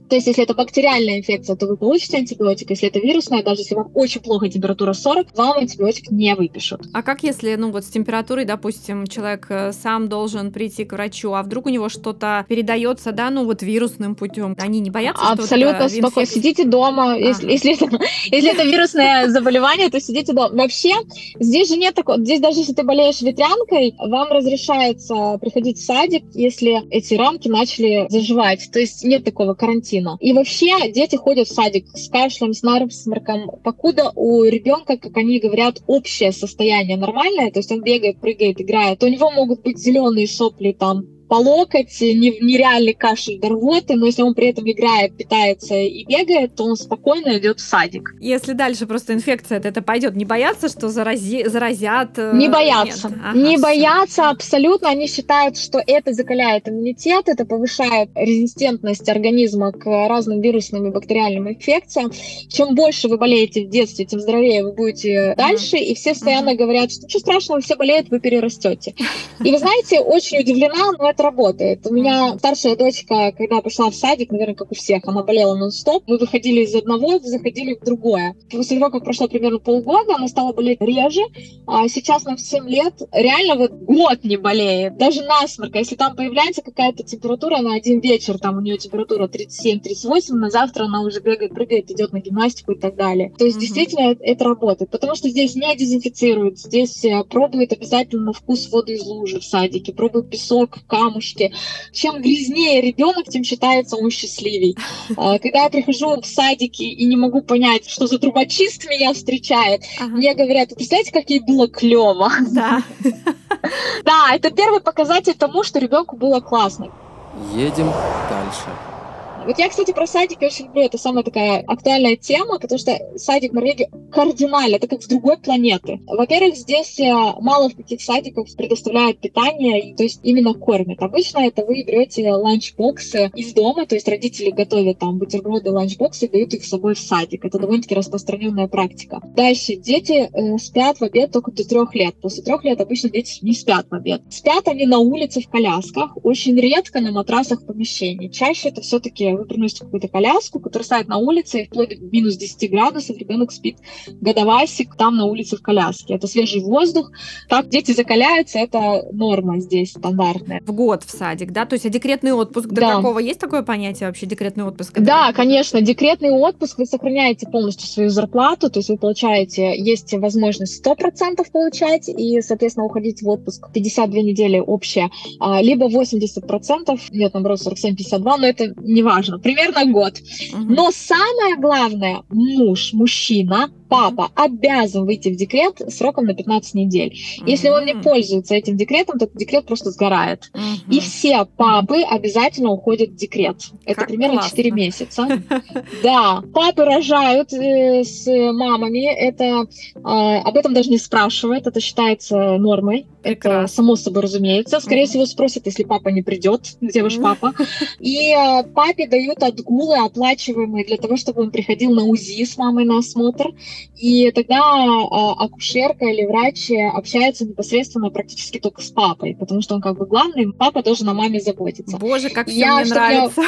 То есть, если это бактериальная инфекция, то вы получите антибиотик. Если это вирусная, даже если вам очень плохо температура 40, вам антибиотик не выпишут. А как если, ну вот с температурой, допустим, человек э, сам должен прийти к врачу, а вдруг у него что-то передается, да, ну вот вирусным путем? Они не боятся? Абсолютно спокойно. Сидите дома. А. Если, если, это, если это вирусное заболевание, то сидите дома. Вообще, здесь же нет такого. Здесь даже если ты болеешь ветрянкой, вам разрешается приходить в садик, если эти рамки начали заживать. То есть нет такого такого карантина. И вообще дети ходят в садик с кашлем, с насморком, покуда у ребенка, как они говорят, общее состояние нормальное, то есть он бегает, прыгает, играет, то у него могут быть зеленые сопли там, по локоть, нереальный кашель до рвоты, но если он при этом играет, питается и бегает, то он спокойно идет в садик. Если дальше просто инфекция это пойдет, не боятся, что зарази, заразят? Э, не боятся. Ага, не все. боятся абсолютно. Они считают, что это закаляет иммунитет, это повышает резистентность организма к разным вирусным и бактериальным инфекциям. Чем больше вы болеете в детстве, тем здоровее вы будете дальше. И все постоянно говорят, что ничего страшного, все болеют, вы перерастете. И вы знаете, очень удивлена, но это работает. У меня старшая дочка, когда пошла в садик, наверное, как у всех, она болела нон-стоп. Мы выходили из одного, заходили в другое. После того, как прошло примерно полгода, она стала болеть реже. А сейчас на 7 лет реально вот год не болеет. Даже насморка. Если там появляется какая-то температура на один вечер, там у нее температура 37-38, на завтра она уже бегает, прыгает, идет на гимнастику и так далее. То есть mm-hmm. действительно это работает. Потому что здесь не дезинфицируют, здесь э, пробуют обязательно на вкус воду из лужи в садике, пробуют песок, камень, камушки. Чем грязнее ребенок, тем считается он счастливей. А, когда я прихожу в садики и не могу понять, что за трубочист меня встречает, ага. мне говорят, представляете, как ей было клево. Да. Да, это первый показатель тому, что ребенку было классно. Едем дальше. Вот я, кстати, про садики очень люблю. Это самая такая актуальная тема, потому что садик в Норвегии кардинально, это как с другой планеты. Во-первых, здесь э, мало в каких садиках предоставляют питание, то есть именно кормят. Обычно это вы берете ланчбоксы из дома, то есть родители готовят там бутерброды, ланчбоксы и дают их с собой в садик. Это довольно-таки распространенная практика. Дальше. Дети э, спят в обед только до трех лет. После трех лет обычно дети не спят в обед. Спят они на улице в колясках, очень редко на матрасах в помещении. Чаще это все-таки вы приносите какую-то коляску, которая стоит на улице, и вплоть до минус 10 градусов ребенок спит годовасик там на улице в коляске. Это свежий воздух. Так дети закаляются, это норма здесь стандартная. В год в садик, да? То есть а декретный отпуск до да. какого? Есть такое понятие вообще, декретный отпуск? Да, конечно. Декретный отпуск, вы сохраняете полностью свою зарплату, то есть вы получаете, есть возможность 100% получать и, соответственно, уходить в отпуск 52 недели общая, а, либо 80%, нет, наоборот, 47-52, но это не важно примерно год. Угу. Но самое главное, муж, мужчина, папа обязан выйти в декрет сроком на 15 недель. Если он не пользуется этим декретом, то декрет просто сгорает. И все папы обязательно уходят в декрет. Это как примерно классно. 4 месяца. Да, папы рожают э, с мамами, это а, об этом даже не спрашивают, это считается нормой. Это само собой разумеется. Скорее всего спросят, если папа не придет, где ваш папа. И а, папе дают отгулы оплачиваемые для того, чтобы он приходил на УЗИ с мамой на осмотр. И тогда а, акушерка или врач общается непосредственно практически только с папой, потому что он как бы главный, папа должен о маме заботиться. Боже, как все мне нравится.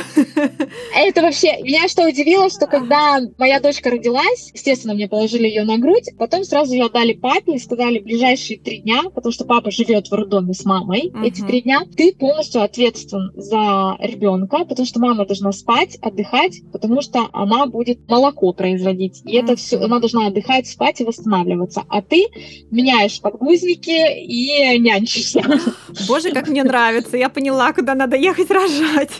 Это вообще... Меня что удивило, что когда моя дочка родилась, естественно, мне положили ее на грудь, потом сразу ее отдали папе и сказали ближайшие три дня, потому что папа живет в роддоме с мамой uh-huh. эти три дня, ты полностью ответственен за ребенка, потому что мама должна спать, отдыхать, потому что она будет молоко производить. И uh-huh. это все, она должна отдыхать, спать и восстанавливаться. А ты меняешь подгузники и нянчишься. Боже, как мне нравится. Я поняла, куда надо ехать рожать.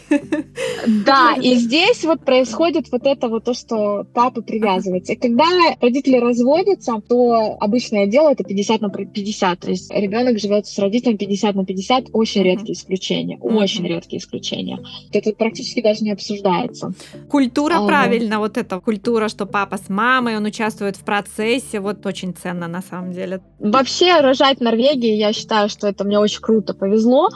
Да, и здесь вот происходит вот это вот то, что папа привязывается. И когда родители разводятся, то обычное дело это 50 на 50. То есть ребенок живет с родителем 50 на 50. Очень редкие исключения. Очень редкие исключения. Это практически даже не обсуждается. Культура а, правильно, вот эта культура, что папа с мамой, он участвует в процессе, вот очень ценно на самом деле. Вообще рожать в Норвегии, я считаю, что это мне очень круто повезло.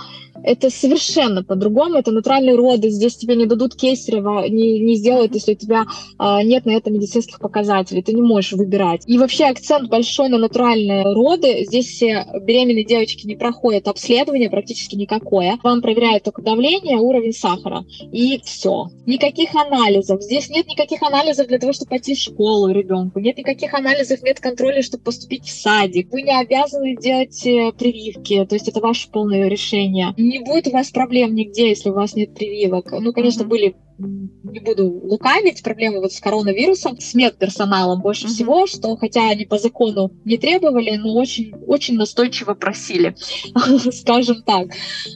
Это совершенно по-другому, это натуральные роды, здесь тебе не дадут кесарева, не, не сделают, если у тебя а, нет на это медицинских показателей, ты не можешь выбирать. И вообще акцент большой на натуральные роды, здесь все беременные девочки не проходят обследование практически никакое, вам проверяют только давление, уровень сахара, и все. Никаких анализов, здесь нет никаких анализов для того, чтобы пойти в школу ребенку, нет никаких анализов медконтроля, чтобы поступить в садик, вы не обязаны делать э, прививки, то есть это ваше полное решение не будет у вас проблем нигде, если у вас нет прививок. Ну, конечно, mm-hmm. были не буду лукавить, проблемы вот с коронавирусом, с медперсоналом больше mm-hmm. всего, что хотя они по закону не требовали, но очень, очень настойчиво просили, скажем так.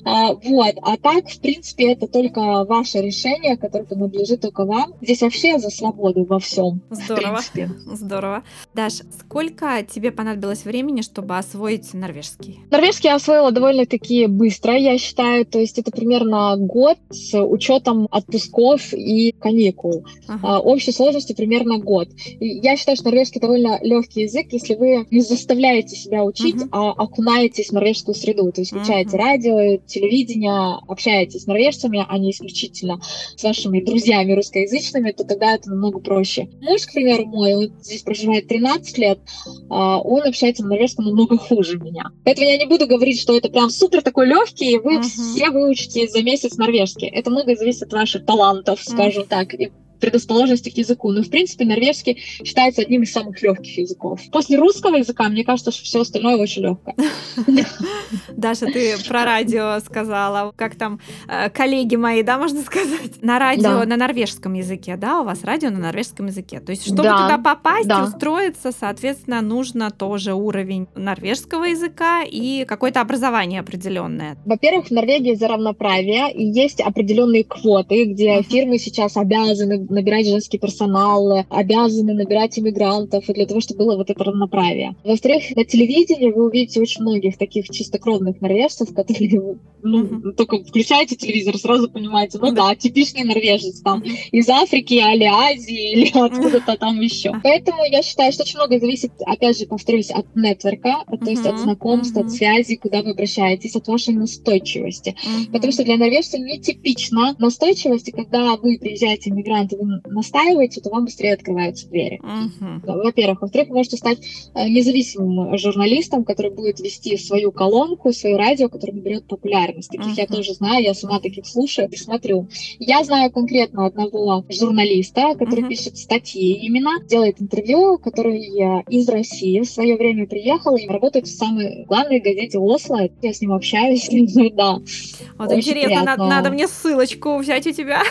А, вот. А так, в принципе, это только ваше решение, которое принадлежит только вам. Здесь вообще за свободу во всем. Здорово. Здорово. Даш, сколько тебе понадобилось времени, чтобы освоить норвежский? Норвежский я освоила довольно-таки быстро, я считаю. То есть это примерно год с учетом отпусков и каникул. Ага. А, общей сложностью примерно год. И я считаю, что норвежский довольно легкий язык, если вы не заставляете себя учить, uh а окунаетесь в норвежскую среду. То есть включаете uh радио, телевидение, общаетесь с норвежцами, а не исключительно с вашими друзьями русскоязычными, то тогда это намного проще. Муж, к примеру, мой, он здесь проживает 13 лет, а, он общается на норвежском намного хуже меня. Поэтому я не буду говорить, что это прям супер такой легкий, и вы uh все выучите за месяц норвежский. Это многое зависит от ваших талантов, скажем uh так, и предрасположенности к языку. Но, в принципе, норвежский считается одним из самых легких языков. После русского языка, мне кажется, что все остальное очень легкое. Даша, ты про радио сказала. Как там э, коллеги мои, да, можно сказать? На радио на норвежском языке, да? У вас радио на норвежском языке. То есть, чтобы туда попасть, устроиться, соответственно, нужно тоже уровень норвежского языка и какое-то образование определенное. Во-первых, в Норвегии за равноправие и есть определенные квоты, где фирмы сейчас обязаны набирать женский персонал, обязаны набирать иммигрантов, и для того, чтобы было вот это равноправие. Во-вторых, на телевидении вы увидите очень многих таких чистокровных норвежцев, которые ну, mm-hmm. только включаете телевизор, сразу понимаете, ну да, типичный норвежец там из Африки, или Азии, или откуда-то там еще. Поэтому я считаю, что очень много зависит, опять же, повторюсь, от нетворка, то есть от знакомств, от связи, куда вы обращаетесь, от вашей настойчивости. Потому что для норвежца нетипично настойчивости, когда вы приезжаете иммигранты вы настаиваете, то вам быстрее открываются двери. Uh-huh. Во-первых. Во-вторых, вы можете стать э, независимым журналистом, который будет вести свою колонку, свое радио, которое наберет популярность. Таких uh-huh. я тоже знаю, я сама таких слушаю и смотрю. Я знаю конкретно одного журналиста, который uh-huh. пишет статьи именно, делает интервью, который из России в свое время приехал и работает в самой главной газете Осло. Я с ним общаюсь, да. Вот интересно, надо, надо мне ссылочку взять у тебя.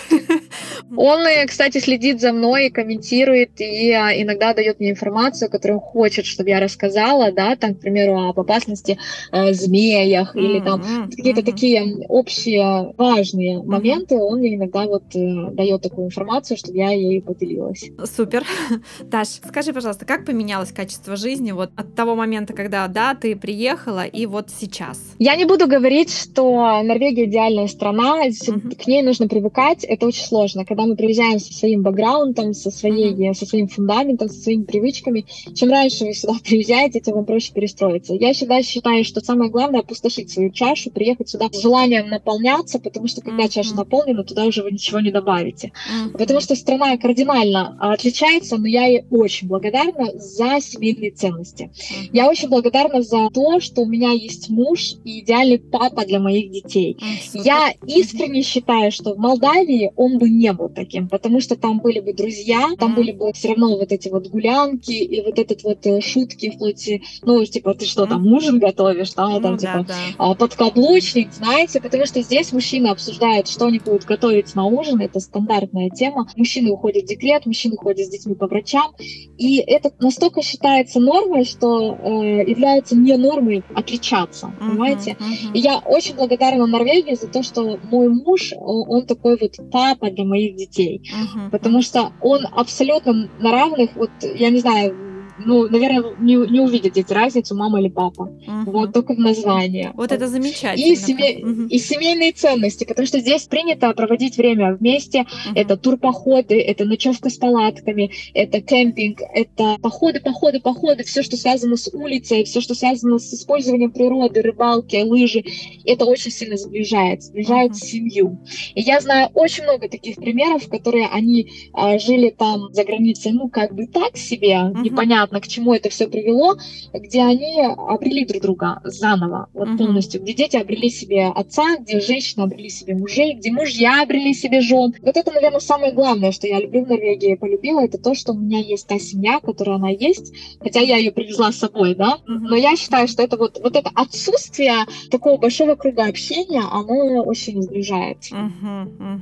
Он, кстати, следит за мной, комментирует и а, иногда дает мне информацию, которую хочет, чтобы я рассказала, да, там, к примеру, об опасности э, змеях mm-hmm. или там mm-hmm. какие-то такие общие важные моменты, он мне иногда вот э, дает такую информацию, чтобы я ей поделилась. Супер. Даш, скажи, пожалуйста, как поменялось качество жизни вот от того момента, когда, да, ты приехала, и вот сейчас? Я не буду говорить, что Норвегия идеальная страна, mm-hmm. к ней нужно привыкать, это очень сложно. Когда мы приезжаем со своим бэкграундом, со, своей, со своим фундаментом, со своими привычками. Чем раньше вы сюда приезжаете, тем вам проще перестроиться. Я всегда считаю, что самое главное опустошить свою чашу, приехать сюда с желанием наполняться, потому что когда чаша наполнена, туда уже вы ничего не добавите. Потому что страна кардинально отличается, но я ей очень благодарна за семейные ценности. Я очень благодарна за то, что у меня есть муж и идеальный папа для моих детей. Я искренне считаю, что в Молдавии он бы не был таким таким, потому что там были бы друзья, там были бы все равно вот эти вот гулянки и вот этот вот э, шутки вплоть, ну, типа, ты что, там ужин готовишь, там, ну, типа, да, да. подкаблучник, знаете, потому что здесь мужчины обсуждают, что они будут готовить на ужин, это стандартная тема. Мужчины уходят в декрет, мужчины ходят с детьми по врачам, и это настолько считается нормой, что э, является не нормой отличаться, uh-huh, понимаете? Uh-huh. И я очень благодарна Норвегии за то, что мой муж, он, такой вот папа для моих детей детей. Потому что он абсолютно на равных, вот я не знаю, ну, наверное, не, не увидят дети разницу, мама или папа. Uh-huh. Вот, только в названии. Вот это замечательно. И, семей, uh-huh. и семейные ценности, потому что здесь принято проводить время вместе. Uh-huh. Это турпоходы, это ночевка с палатками, это кемпинг, это походы, походы, походы, все, что связано с улицей, все, что связано с использованием природы, рыбалки, лыжи. Это очень сильно сближает, сближает uh-huh. семью. И я знаю очень много таких примеров, которые они а, жили там за границей, ну, как бы так себе, uh-huh. непонятно, понятно, к чему это все привело, где они обрели друг друга заново, вот uh-huh. полностью, где дети обрели себе отца, где женщины обрели себе мужей, где мужья обрели себе жен. Вот это, наверное, самое главное, что я люблю в Норвегии, полюбила, это то, что у меня есть та семья, которая она есть, хотя я ее привезла с собой, да, uh-huh. но я считаю, что это вот, вот это отсутствие такого большого круга общения, оно очень сближает. Uh-huh.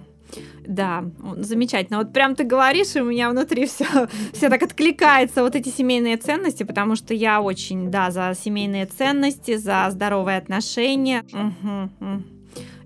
Да, замечательно. Вот прям ты говоришь, и у меня внутри все, все так откликается, вот эти семейные ценности, потому что я очень, да, за семейные ценности, за здоровые отношения. Угу,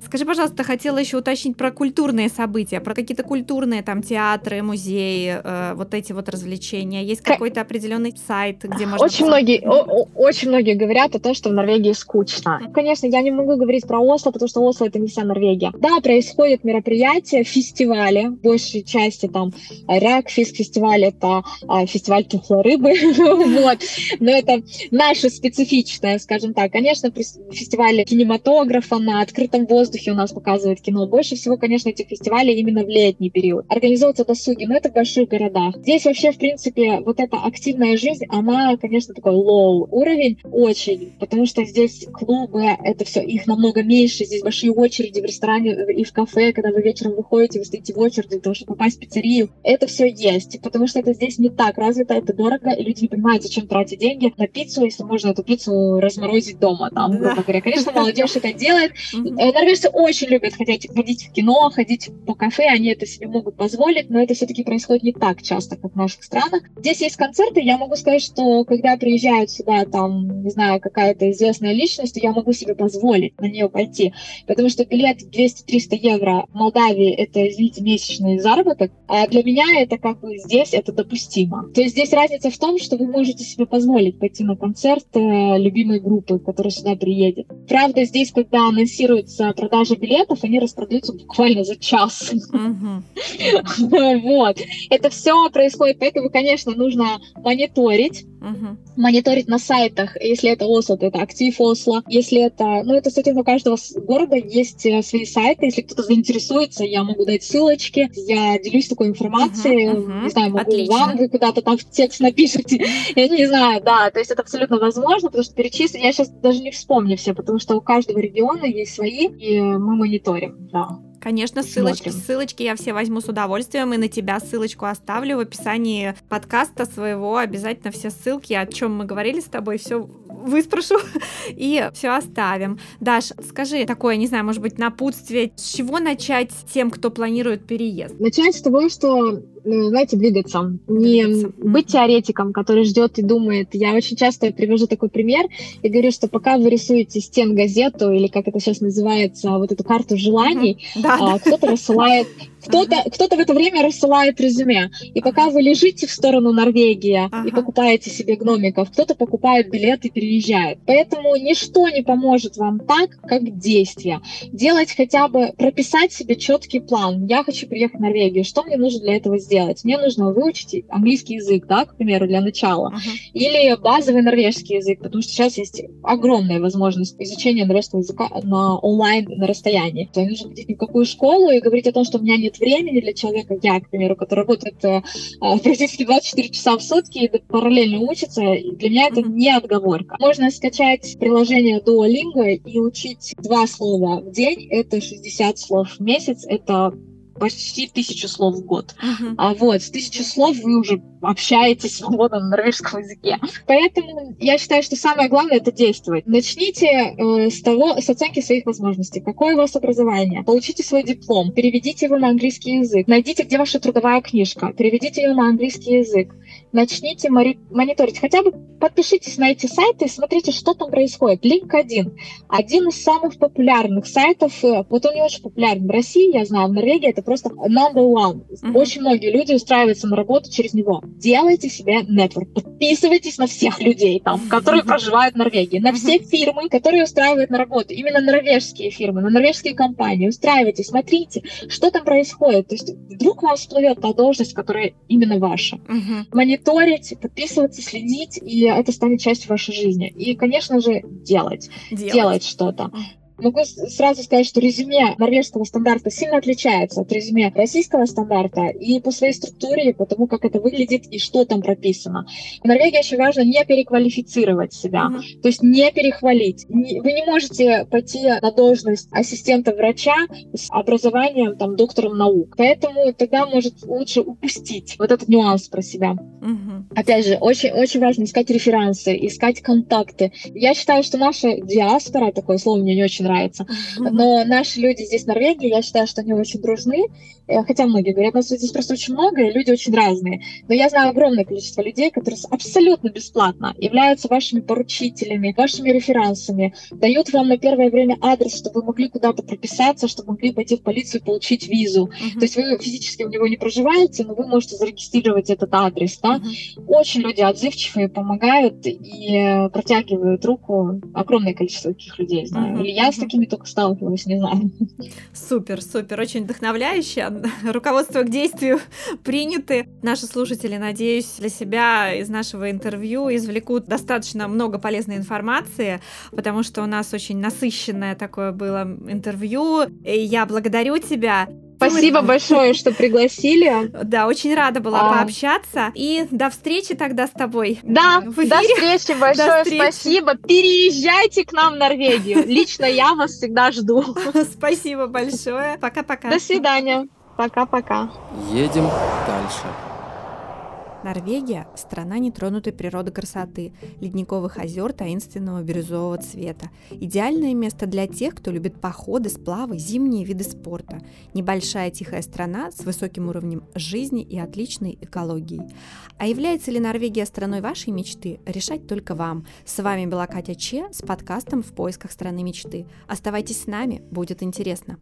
Скажи, пожалуйста, хотела еще уточнить про культурные события, про какие-то культурные там театры, музеи, э, вот эти вот развлечения. Есть какой-то определенный сайт, где можно... Очень многие, о, очень многие говорят о том, что в Норвегии скучно. Конечно, я не могу говорить про Осло, потому что Осло это не вся Норвегия. Да, происходят мероприятия, фестивали, большей части там Ракфист фестиваль, это а, фестиваль тухлой рыбы, вот. Но это наше специфичное, скажем так. Конечно, фестивали кинематографа на открытом воздухе, воздухе у нас показывают кино. Больше всего, конечно, этих фестивалей именно в летний период. Организовываются досуги, но это в больших городах. Здесь вообще, в принципе, вот эта активная жизнь, она, конечно, такой low уровень очень, потому что здесь клубы, это все, их намного меньше, здесь большие очереди в ресторане и в кафе, когда вы вечером выходите, вы стоите в очереди для того, чтобы попасть в пиццерию. Это все есть, потому что это здесь не так развито, это дорого, и люди не понимают, зачем тратить деньги на пиццу, если можно эту пиццу разморозить дома, там, грубо говоря. Конечно, молодежь это делает. Норвежцы очень любят ходить, ходить в кино, ходить по кафе, они это себе могут позволить, но это все-таки происходит не так часто, как в наших странах. Здесь есть концерты, я могу сказать, что когда приезжают сюда, там, не знаю, какая-то известная личность, я могу себе позволить на нее пойти, потому что билет 200-300 евро в Молдавии — это, извините, месячный заработок, а для меня это как бы здесь это допустимо. То есть здесь разница в том, что вы можете себе позволить пойти на концерт э, любимой группы, которая сюда приедет. Правда, здесь, когда анонсируется продажа билетов, они распродаются буквально за час. Вот. Это все происходит, поэтому, конечно, нужно мониторить, мониторить на сайтах, если это Осло, то это Актив Осло, если это, ну, это, кстати, у каждого города есть э, свои сайты, если кто-то заинтересуется, я могу дать ссылочки, я делюсь такой информацией, не знаю, могу вам, вы куда-то там в текст напишите, я не знаю, да, то есть это абсолютно возможно, потому что перечислить, я сейчас даже не вспомню все, потому что у каждого региона есть свои, и мы мониторим, да. Конечно, ссылочки, ссылочки я все возьму с удовольствием, и на тебя ссылочку оставлю в описании подкаста своего. Обязательно все ссылки, о чем мы говорили с тобой, все выспрошу и все оставим. Даш, скажи такое, не знаю, может быть, напутствие, с чего начать тем, кто планирует переезд? Начать с того, что знаете, двигаться. Не двигаться. быть теоретиком, который ждет и думает. Я очень часто привожу такой пример и говорю, что пока вы рисуете стен газету или как это сейчас называется, вот эту карту желаний, mm-hmm. да, кто-то рассылает кто-то, ага. кто-то в это время рассылает резюме. И пока вы лежите в сторону Норвегии ага. и покупаете себе гномиков, кто-то покупает билет и переезжает. Поэтому ничто не поможет вам так, как действие. Делать хотя бы, прописать себе четкий план. Я хочу приехать в Норвегию. Что мне нужно для этого сделать? Мне нужно выучить английский язык, да, к примеру, для начала. Ага. Или базовый норвежский язык, потому что сейчас есть огромная возможность изучения норвежского языка на онлайн, на расстоянии. То есть нужно ходить ни в какую школу и говорить о том, что у меня нет времени для человека, я, к примеру, который работает э, э практически 24 часа в сутки и параллельно учится, для меня это не отговорка. Можно скачать приложение Duolingo и учить два слова в день, это 60 слов в месяц, это почти тысячу слов в год. Uh-huh. А вот, с тысячи слов вы уже общаетесь свободно на норвежском языке. Поэтому я считаю, что самое главное это действовать. Начните э, с того, с оценки своих возможностей. Какое у вас образование? Получите свой диплом, переведите его на английский язык. Найдите, где ваша трудовая книжка, переведите ее на английский язык. Начните мониторить. Хотя бы подпишитесь на эти сайты и смотрите, что там происходит. LinkedIn. Один из самых популярных сайтов. Э, вот он не очень популярен в России, я знаю, в Норвегии это просто number one. Uh-huh. Очень многие люди устраиваются на работу через него. Делайте себе нетворк, подписывайтесь на всех людей там, которые проживают в Норвегии, на все фирмы, которые устраивают на работу, именно норвежские фирмы, на норвежские компании. Устраивайтесь, смотрите, что там происходит. То есть вдруг вам всплывет та должность, которая именно ваша. Uh-huh. Мониторить, подписываться, следить, и это станет частью вашей жизни. И, конечно же, делать. Делать, делать что-то. Могу сразу сказать, что резюме норвежского стандарта сильно отличается от резюме российского стандарта и по своей структуре, и по тому, как это выглядит и что там прописано. В Норвегии очень важно не переквалифицировать себя, mm-hmm. то есть не перехвалить. Вы не можете пойти на должность ассистента врача с образованием там доктором наук, поэтому тогда может лучше упустить вот этот нюанс про себя. Mm-hmm. Опять же, очень, очень важно искать референсы, искать контакты. Я считаю, что наша диаспора, такое слово мне не очень нравится. Но наши люди здесь в Норвегии, я считаю, что они очень дружны, э, хотя многие говорят, нас здесь просто очень много, и люди очень разные. Но я знаю огромное количество людей, которые абсолютно бесплатно являются вашими поручителями, вашими реферансами, дают вам на первое время адрес, чтобы вы могли куда-то прописаться, чтобы могли пойти в полицию и получить визу. Uh-huh. То есть вы физически у него не проживаете, но вы можете зарегистрировать этот адрес. Да? Uh-huh. Очень люди отзывчивые, помогают и протягивают руку. Огромное количество таких людей знаю. Uh-huh. Или я с такими только сталкиваюсь, не знаю. Супер, супер, очень вдохновляюще. Руководство к действию приняты. Наши слушатели, надеюсь, для себя из нашего интервью извлекут достаточно много полезной информации, потому что у нас очень насыщенное такое было интервью. И я благодарю тебя. Спасибо большое, что пригласили. Да, очень рада была а... пообщаться. И до встречи тогда с тобой. Да, до встречи, большое до встречи. спасибо. Переезжайте к нам в Норвегию. Лично я вас всегда жду. Спасибо большое. Пока-пока. До свидания. Пока-пока. Едем дальше. Норвегия – страна нетронутой природы красоты, ледниковых озер таинственного бирюзового цвета. Идеальное место для тех, кто любит походы, сплавы, зимние виды спорта. Небольшая тихая страна с высоким уровнем жизни и отличной экологией. А является ли Норвегия страной вашей мечты, решать только вам. С вами была Катя Че с подкастом «В поисках страны мечты». Оставайтесь с нами, будет интересно.